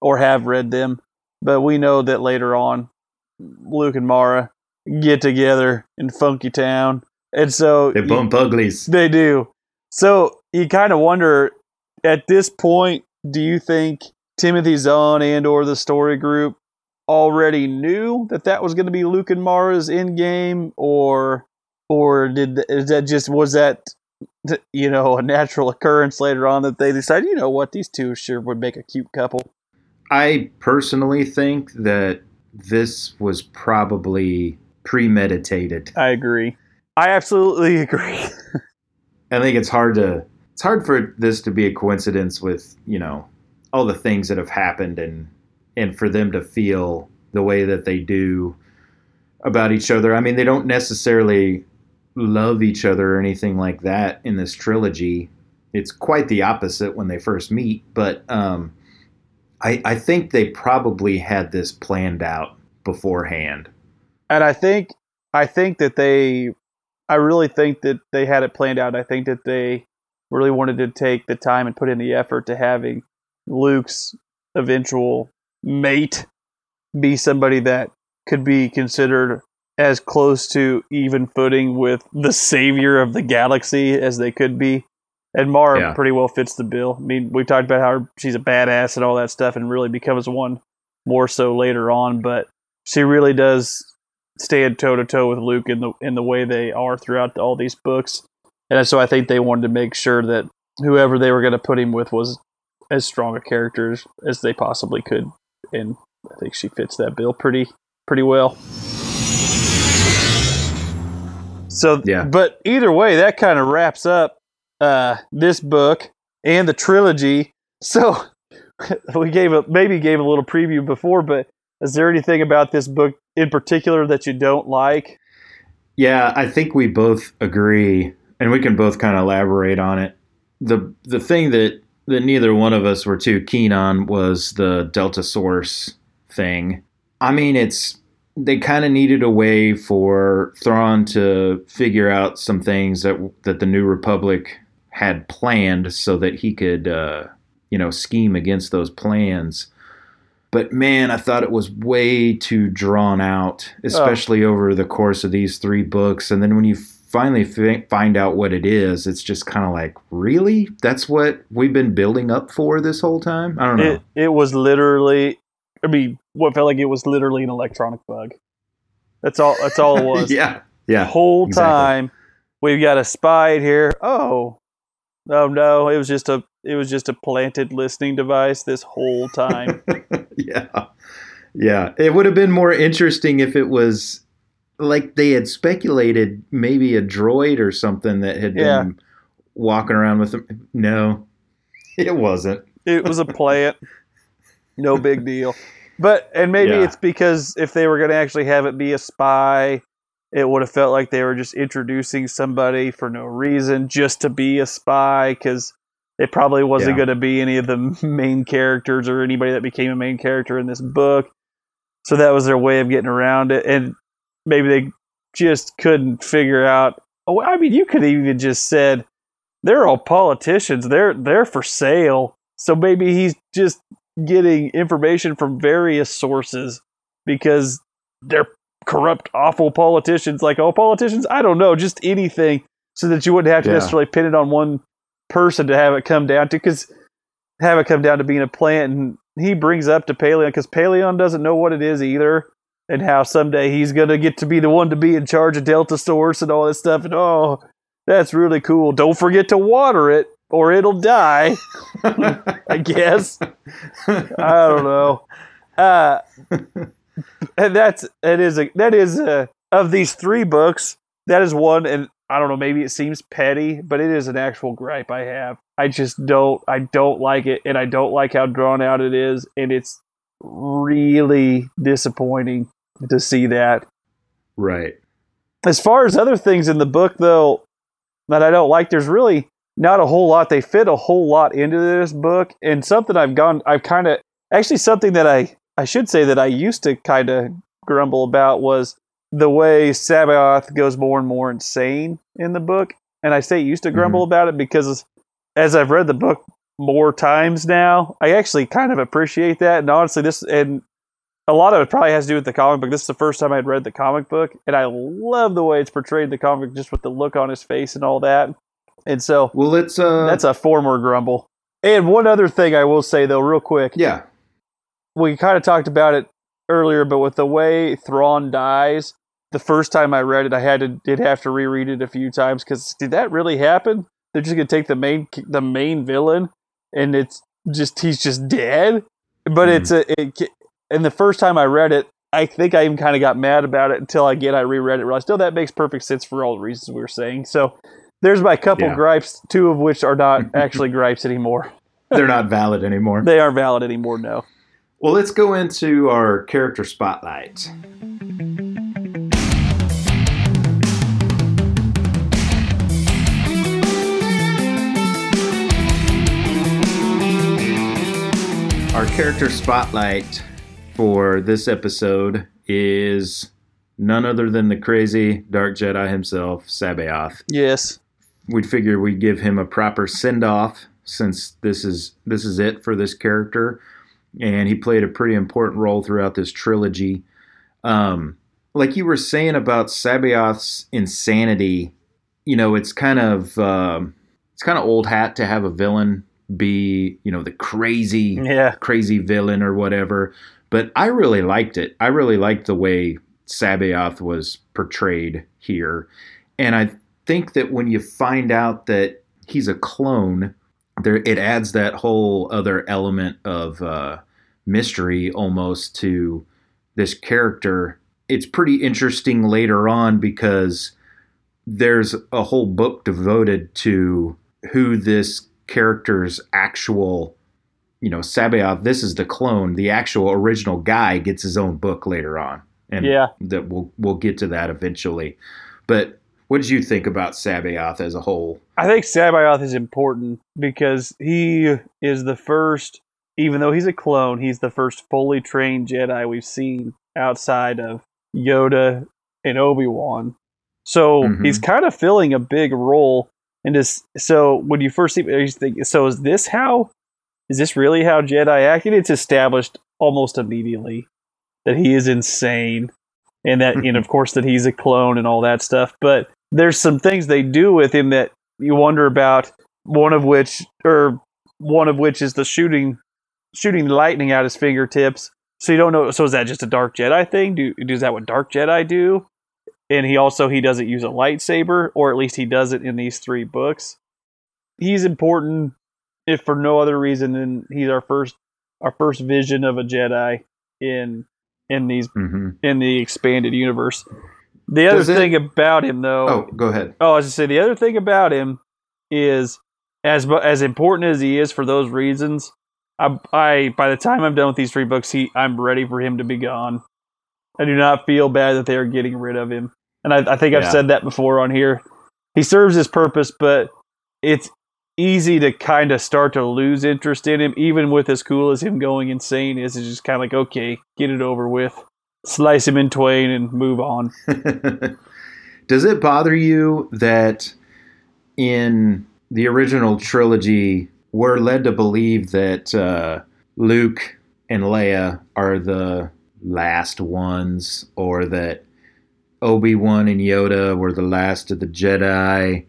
or have read them. But we know that later on, Luke and Mara get together in Funky Town, and so They bump uglies. they do. So you kind of wonder at this point, do you think Timothy Zahn and or the story group already knew that that was going to be Luke and Mara's end game, or or did is that just was that you know a natural occurrence later on that they decided you know what these two sure would make a cute couple. I personally think that this was probably premeditated. I agree. I absolutely agree. I think it's hard to it's hard for this to be a coincidence with, you know, all the things that have happened and and for them to feel the way that they do about each other. I mean, they don't necessarily love each other or anything like that in this trilogy. It's quite the opposite when they first meet, but um I, I think they probably had this planned out beforehand. and I think I think that they I really think that they had it planned out. I think that they really wanted to take the time and put in the effort to having Luke's eventual mate be somebody that could be considered as close to even footing with the savior of the galaxy as they could be. And Mara Yeah. pretty well fits the bill. I mean, we talked about how she's a badass and all that stuff and really becomes one more so later on, but she really does stand toe to toe with Luke in the in the way they are throughout all these books, and so I think they wanted to make sure that whoever they were going to put him with was as strong a character as- as they possibly could, and I think she fits that bill pretty pretty well. So, Yeah. but either way, that kind of wraps up uh, this book and the trilogy. So, we gave a maybe gave a little preview before, but is there anything about this book in particular that you don't like? Yeah, I think we both agree, and we can both kind of elaborate on it. the The thing that that neither one of us were too keen on was the Delta Source thing. I mean, it's they kind of needed a way for Thrawn to figure out some things that that the New Republic had planned, so that he could, uh, you know, scheme against those plans. But man, I thought it was way too drawn out, especially over the course of these three books. And then when you finally fi- find out what it is, it's just kind of like, really? That's what we've been building up for this whole time? I don't know. It it was literally, I mean, what felt like it was literally an electronic bug. That's all. That's all it was. yeah, The yeah. whole exactly. time we've got a spy here. Oh, oh no! It was just a it was just a planted listening device this whole time. yeah, yeah. It would have been more interesting if it was like they had speculated maybe a droid or something that had Yeah. been walking around with them. No, it wasn't. it was a plant. No big deal. But and maybe Yeah. it's because if they were going to actually have it be a spy, it would have felt like they were just introducing somebody for no reason just to be a spy because it probably wasn't Yeah. going to be any of the main characters or anybody that became a main character in this book. So that was their way of getting around it and maybe they just couldn't figure out oh I mean you could even just said they're all politicians. They're they're for sale. So maybe he's just getting information from various sources because they're corrupt, awful politicians, like all politicians. I don't know, just anything, so that you wouldn't have to Yeah. necessarily pin it on one person to have it come down to, because have it come down to being a plant. And he brings up to Pellaeon because Pellaeon doesn't know what it is either, and how someday he's gonna get to be the one to be in charge of Delta Source and all this stuff. And oh, that's really cool. Don't forget to water it, or it'll die. I guess. I don't know. Uh, and that's that is a that is a of these three books. That is one, and I don't know. Maybe it seems petty, but it is an actual gripe I have. I just don't. I don't like it, and I don't like how drawn out it is, and it's really disappointing to see that. Right. As far as other things in the book, though, that I don't like, there's really not a whole lot. They fit a whole lot into this book, and something I've gone, I've kind of actually something that I I should say that I used to kind of grumble about was the way C'baoth goes more and more insane in the book, and I say used to mm-hmm. grumble about it because as I've read the book more times now, I actually kind of appreciate that, and honestly, this and a lot of it probably has to do with the comic book. This is the first time I'd read the comic book, and I love the way it's portrayed in the comic, just with the look on his face and all that. And so Well, it's uh. that's a former grumble. And one other thing I will say though, real quick, yeah. we kind of talked about it earlier, but with the way Thrawn dies, the first time I read it, I had to did have to reread it a few times because did that really happen? They're just gonna take the main the main villain, and it's just he's just dead. But it's a it, and the first time I read it, I think I even kind of got mad about it until I get I reread it. Realized, oh, that makes perfect sense for all the reasons we were saying. So there's my couple Yeah. gripes, two of which are not actually gripes anymore. They're not valid anymore. They aren't valid anymore. No. Well, let's go into our character spotlights. Our character spotlight for this episode is none other than the crazy Dark Jedi himself, C'baoth Yes. We'd figure we'd give him a proper send off since this is this is it for this character, and he played a pretty important role throughout this trilogy. Um, like you were saying about C'baoth's insanity, you know, it's kind of um, it's kind of old hat to have a villain be you know the crazy Yeah. crazy villain or whatever. But I really liked it. I really liked the way C'baoth was portrayed here. And I think that when you find out that he's a clone, there it adds that whole other element of uh, mystery almost to this character. It's pretty interesting later on because there's a whole book devoted to who this character's actual you know C'baoth this is the clone the actual original guy gets his own book later on and Yeah. that we'll we'll get to that eventually but what did you think about C'baoth as a whole I think C'baoth is important because he is the first, even though he's a clone, he's the first fully trained Jedi we've seen outside of Yoda and Obi Wan. So Mhm. he's kind of filling a big role. And this, so when you first see, you think, so is this how? Is this really how Jedi acted? It's established almost immediately that he is insane, and that, and of course that he's a clone and all that stuff. But there's some things they do with him that you wonder about one of which or one of which is the shooting shooting lightning out his fingertips. So you don't know so is that just a dark jedi thing? Do is that what dark jedi do? And he also he doesn't use a lightsaber or at least he does it in these three books. He's important if for no other reason than he's our first our first vision of a jedi in in these mm-hmm. in the expanded universe the other Does it- thing about him though oh go ahead Oh, I was to say the other thing about him is as as important as he is for those reasons. I, I by the time I'm done with these three books, he I'm ready for him to be gone. I do not feel bad that they are getting rid of him, and I, I think I've Yeah. said that before on here. He serves his purpose, but it's easy to kind of start to lose interest in him, even with as cool as him going insane is. It's just kind of like okay, get it over with, slice him in twain, and move on. Does it bother you that in the original trilogy, we're led to believe that uh, Luke and Leia are the last ones, or that Obi Wan and Yoda were the last of the Jedi?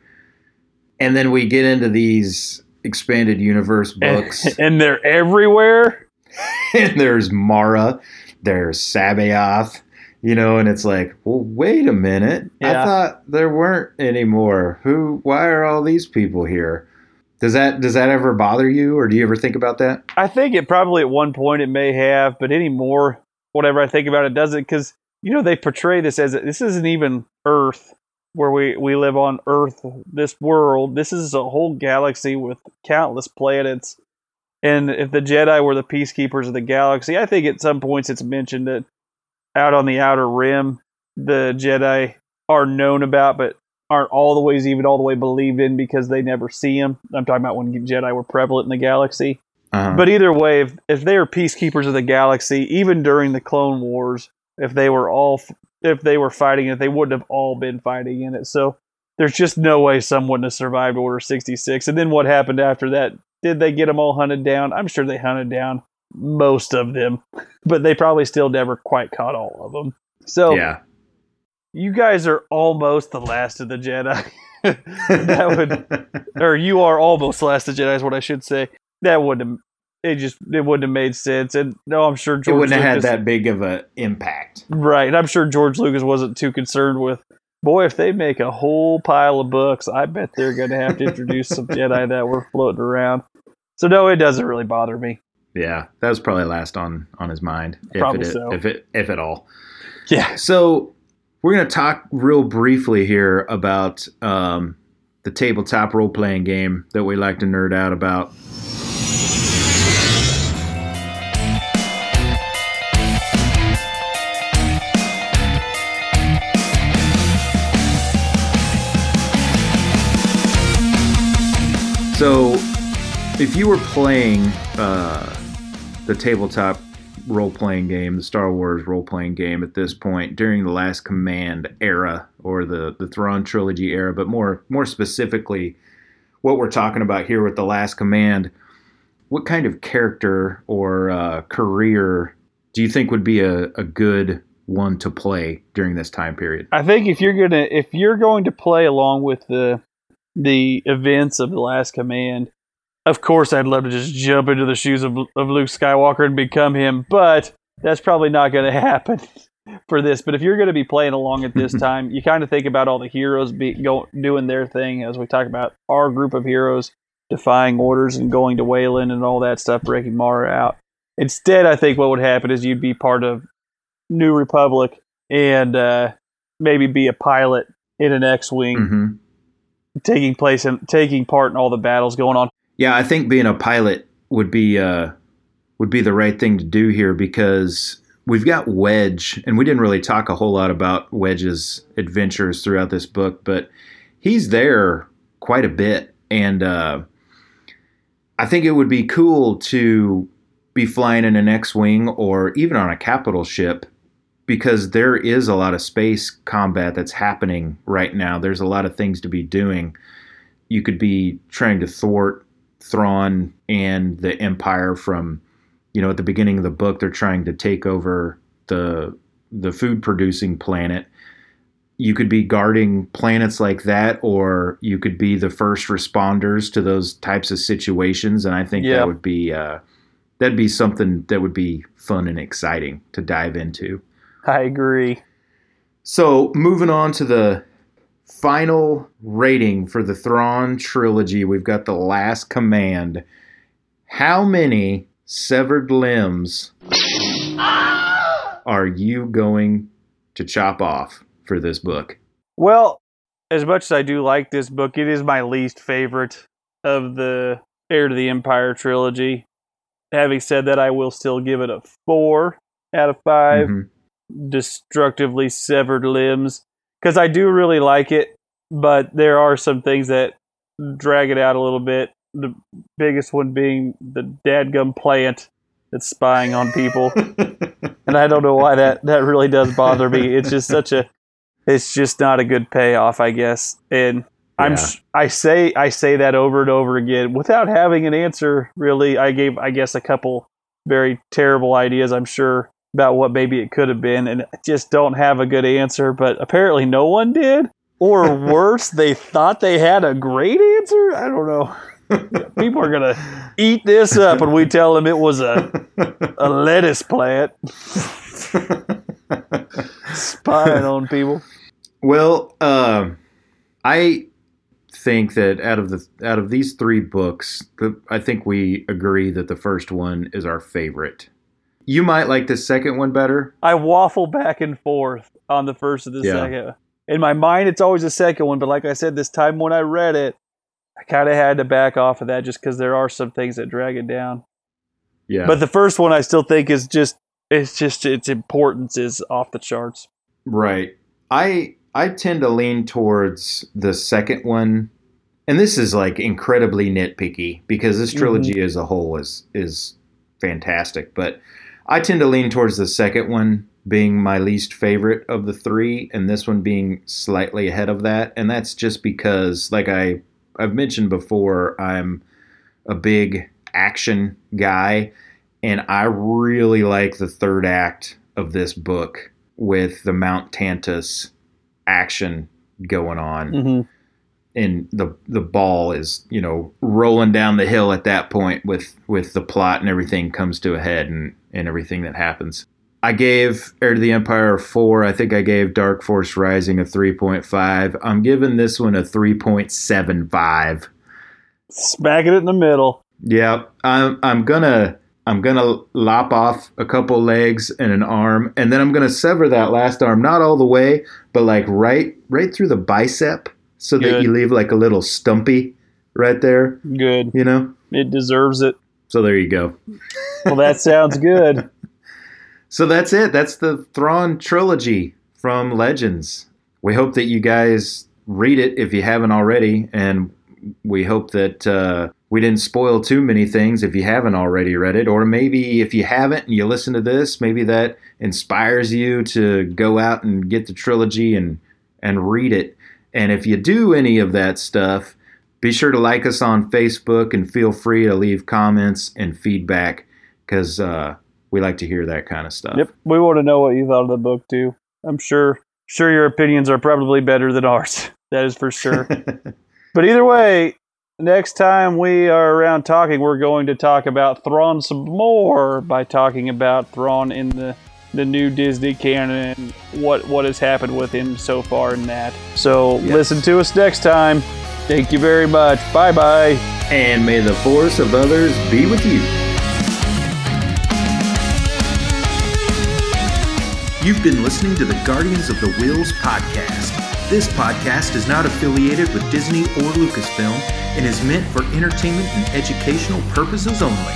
And then we get into these expanded universe books, and they're everywhere. and there's Mara, there's C'baoth, you know, and it's like, well, wait a minute. Yeah. I thought there weren't any more. Who? Why are all these people here? Does that does that ever bother you, or do you ever think about that? I think it probably at one point it may have, but anymore, whatever I think about it doesn't because you know they portray this as this isn't even Earth where we we live on Earth, this world. This is a whole galaxy with countless planets. And if the Jedi were the peacekeepers of the galaxy, I think at some points it's mentioned that out on the outer rim, the Jedi are known about, but aren't all the ways even all the way believed in because they never see them. I'm talking about when Jedi were prevalent in the galaxy. Uh-huh. But either way, if, if they are peacekeepers of the galaxy, even during the Clone Wars, if they were all, if they were fighting it, they wouldn't have all been fighting in it. So there's just no way some wouldn't have survived Order 66. And then what happened after that? Did they get them all hunted down? I'm sure they hunted down most of them, but they probably still never quite caught all of them. So yeah, you guys are almost the last of the Jedi. that would or you are almost the last of the Jedi is what I should say. That wouldn't have it just it wouldn't have made sense. And no, I'm sure it George wouldn't have had that big of an impact. right. And I'm sure George Lucas wasn't too concerned with boy, if they make a whole pile of books, I bet they're gonna have to introduce some Jedi that were floating around. So no, it doesn't really bother me. Yeah, that was probably last on on his mind, if Probably it so. if it if at all. Yeah. So we're going to talk real briefly here about um, the tabletop role playing game that we like to nerd out about. So, if you were playing uh, the tabletop role playing game, the Star Wars role playing game at this point during the Last Command era or the the Thrawn trilogy era, but more more specifically, what we're talking about here with the Last Command, what kind of character or uh, career do you think would be a, a good one to play during this time period? I think if you're gonna if you're going to play along with the the events of the Last Command, of course I'd love to just jump into the shoes of of Luke Skywalker and become him, but that's probably not going to happen. for this. But if you're going to be playing along at this time, you kind of think about all the heroes be go, doing their thing as we talk about our group of heroes defying orders and going to Wayland and all that stuff, breaking Mara out. Instead, I think what would happen is you'd be part of New Republic and uh, maybe be a pilot in an X-wing, hmm taking place and taking part in all the battles going on. Yeah, I think being a pilot would be uh, would be the right thing to do here because we've got Wedge, and we didn't really talk a whole lot about Wedge's adventures throughout this book, but he's there quite a bit, and uh, I think it would be cool to be flying in an X-wing or even on a capital ship because there is a lot of space combat that's happening right now. There's a lot of things to be doing. You could be trying to thwart Thrawn and the Empire from, you know, at the beginning of the book, they're trying to take over the the food producing planet. You could be guarding planets like that, or you could be the first responders to those types of situations. And I think Yeah. that would be uh, that'd be something that would be fun and exciting to dive into. I agree. So, moving on to the final rating for the Thrawn trilogy, we've got The Last Command. How many severed limbs are you going to chop off for this book? Well, as much as I do like this book, it is my least favorite of the Heir to the Empire trilogy. Having said that, I will still give it a four out of 5 Mhm. Destructively severed limbs because I do really like it, but there are some things that drag it out a little bit. The biggest one being the dadgum plant that's spying on people, and I don't know why that that really does bother me. It's just such a, it's just not a good payoff, I guess. And I'm I say I say that over and over again without having an answer. Really, I gave I guess a couple very terrible ideas. I'm sure about what maybe it could have been, and I just don't have a good answer. But apparently, no one did, or worse, they thought they had a great answer. I don't know. People are gonna eat this up when we tell them it was a a lettuce plant spying on people. Well, um, I think that out of the out of these three books, the, I think we agree that the first one is our favorite. You might like the second one better. I waffle back and forth on the first and the Yeah. second. In my mind, it's always the second one, but like I said, this time when I read it, I kind of had to back off of that just because there are some things that drag it down. Yeah, But the first one, I still think is just it's just its importance is off the charts. right. I I tend to lean towards the second one, and this is like incredibly nitpicky because this mm-hmm. trilogy as a whole is is fantastic. But I tend to lean towards the second one being my least favorite of the three, and this one being slightly ahead of that. And that's just because, like I I've mentioned before, I'm a big action guy, and I really like the third act of this book with the Mount Tantiss action going on Mm-hmm. And the the ball is you know rolling down the hill at that point with with the plot and everything comes to a head and and everything that happens. I gave Heir to the Empire a four. I think I gave Dark Force Rising a three point five. I'm giving this one a three point seven five. Smacking it in the middle. Yeah, I'm I'm gonna I'm gonna lop off a couple legs and an arm, and then I'm gonna sever that last arm, not all the way, but like right right through the bicep, so that you leave like a little stumpy right there. Good. You know. It deserves it. So there you go. Well, that sounds good. So that's it. That's the Thrawn trilogy from Legends. We hope that you guys read it if you haven't already, and we hope that uh, we didn't spoil too many things if you haven't already read it, or maybe if you haven't and you listen to this, maybe that inspires you to go out and get the trilogy and and read it. And if you do any of that stuff, be sure to like us on Facebook and feel free to leave comments and feedback because uh, we like to hear that kind of stuff. Yep. We want to know what you thought of the book too. I'm sure sure your opinions are probably better than ours. That is for sure. but either way, next time we are around talking, we're going to talk about Thrawn some more by talking about Thrawn in the the new Disney canon and what what has happened with him so far in that. So Yes. listen to us next time. Thank you very much. Bye bye. And may the force of others be with you. You've been listening to the Guardians of the Whills podcast. This podcast is not affiliated with Disney or Lucasfilm and is meant for entertainment and educational purposes only.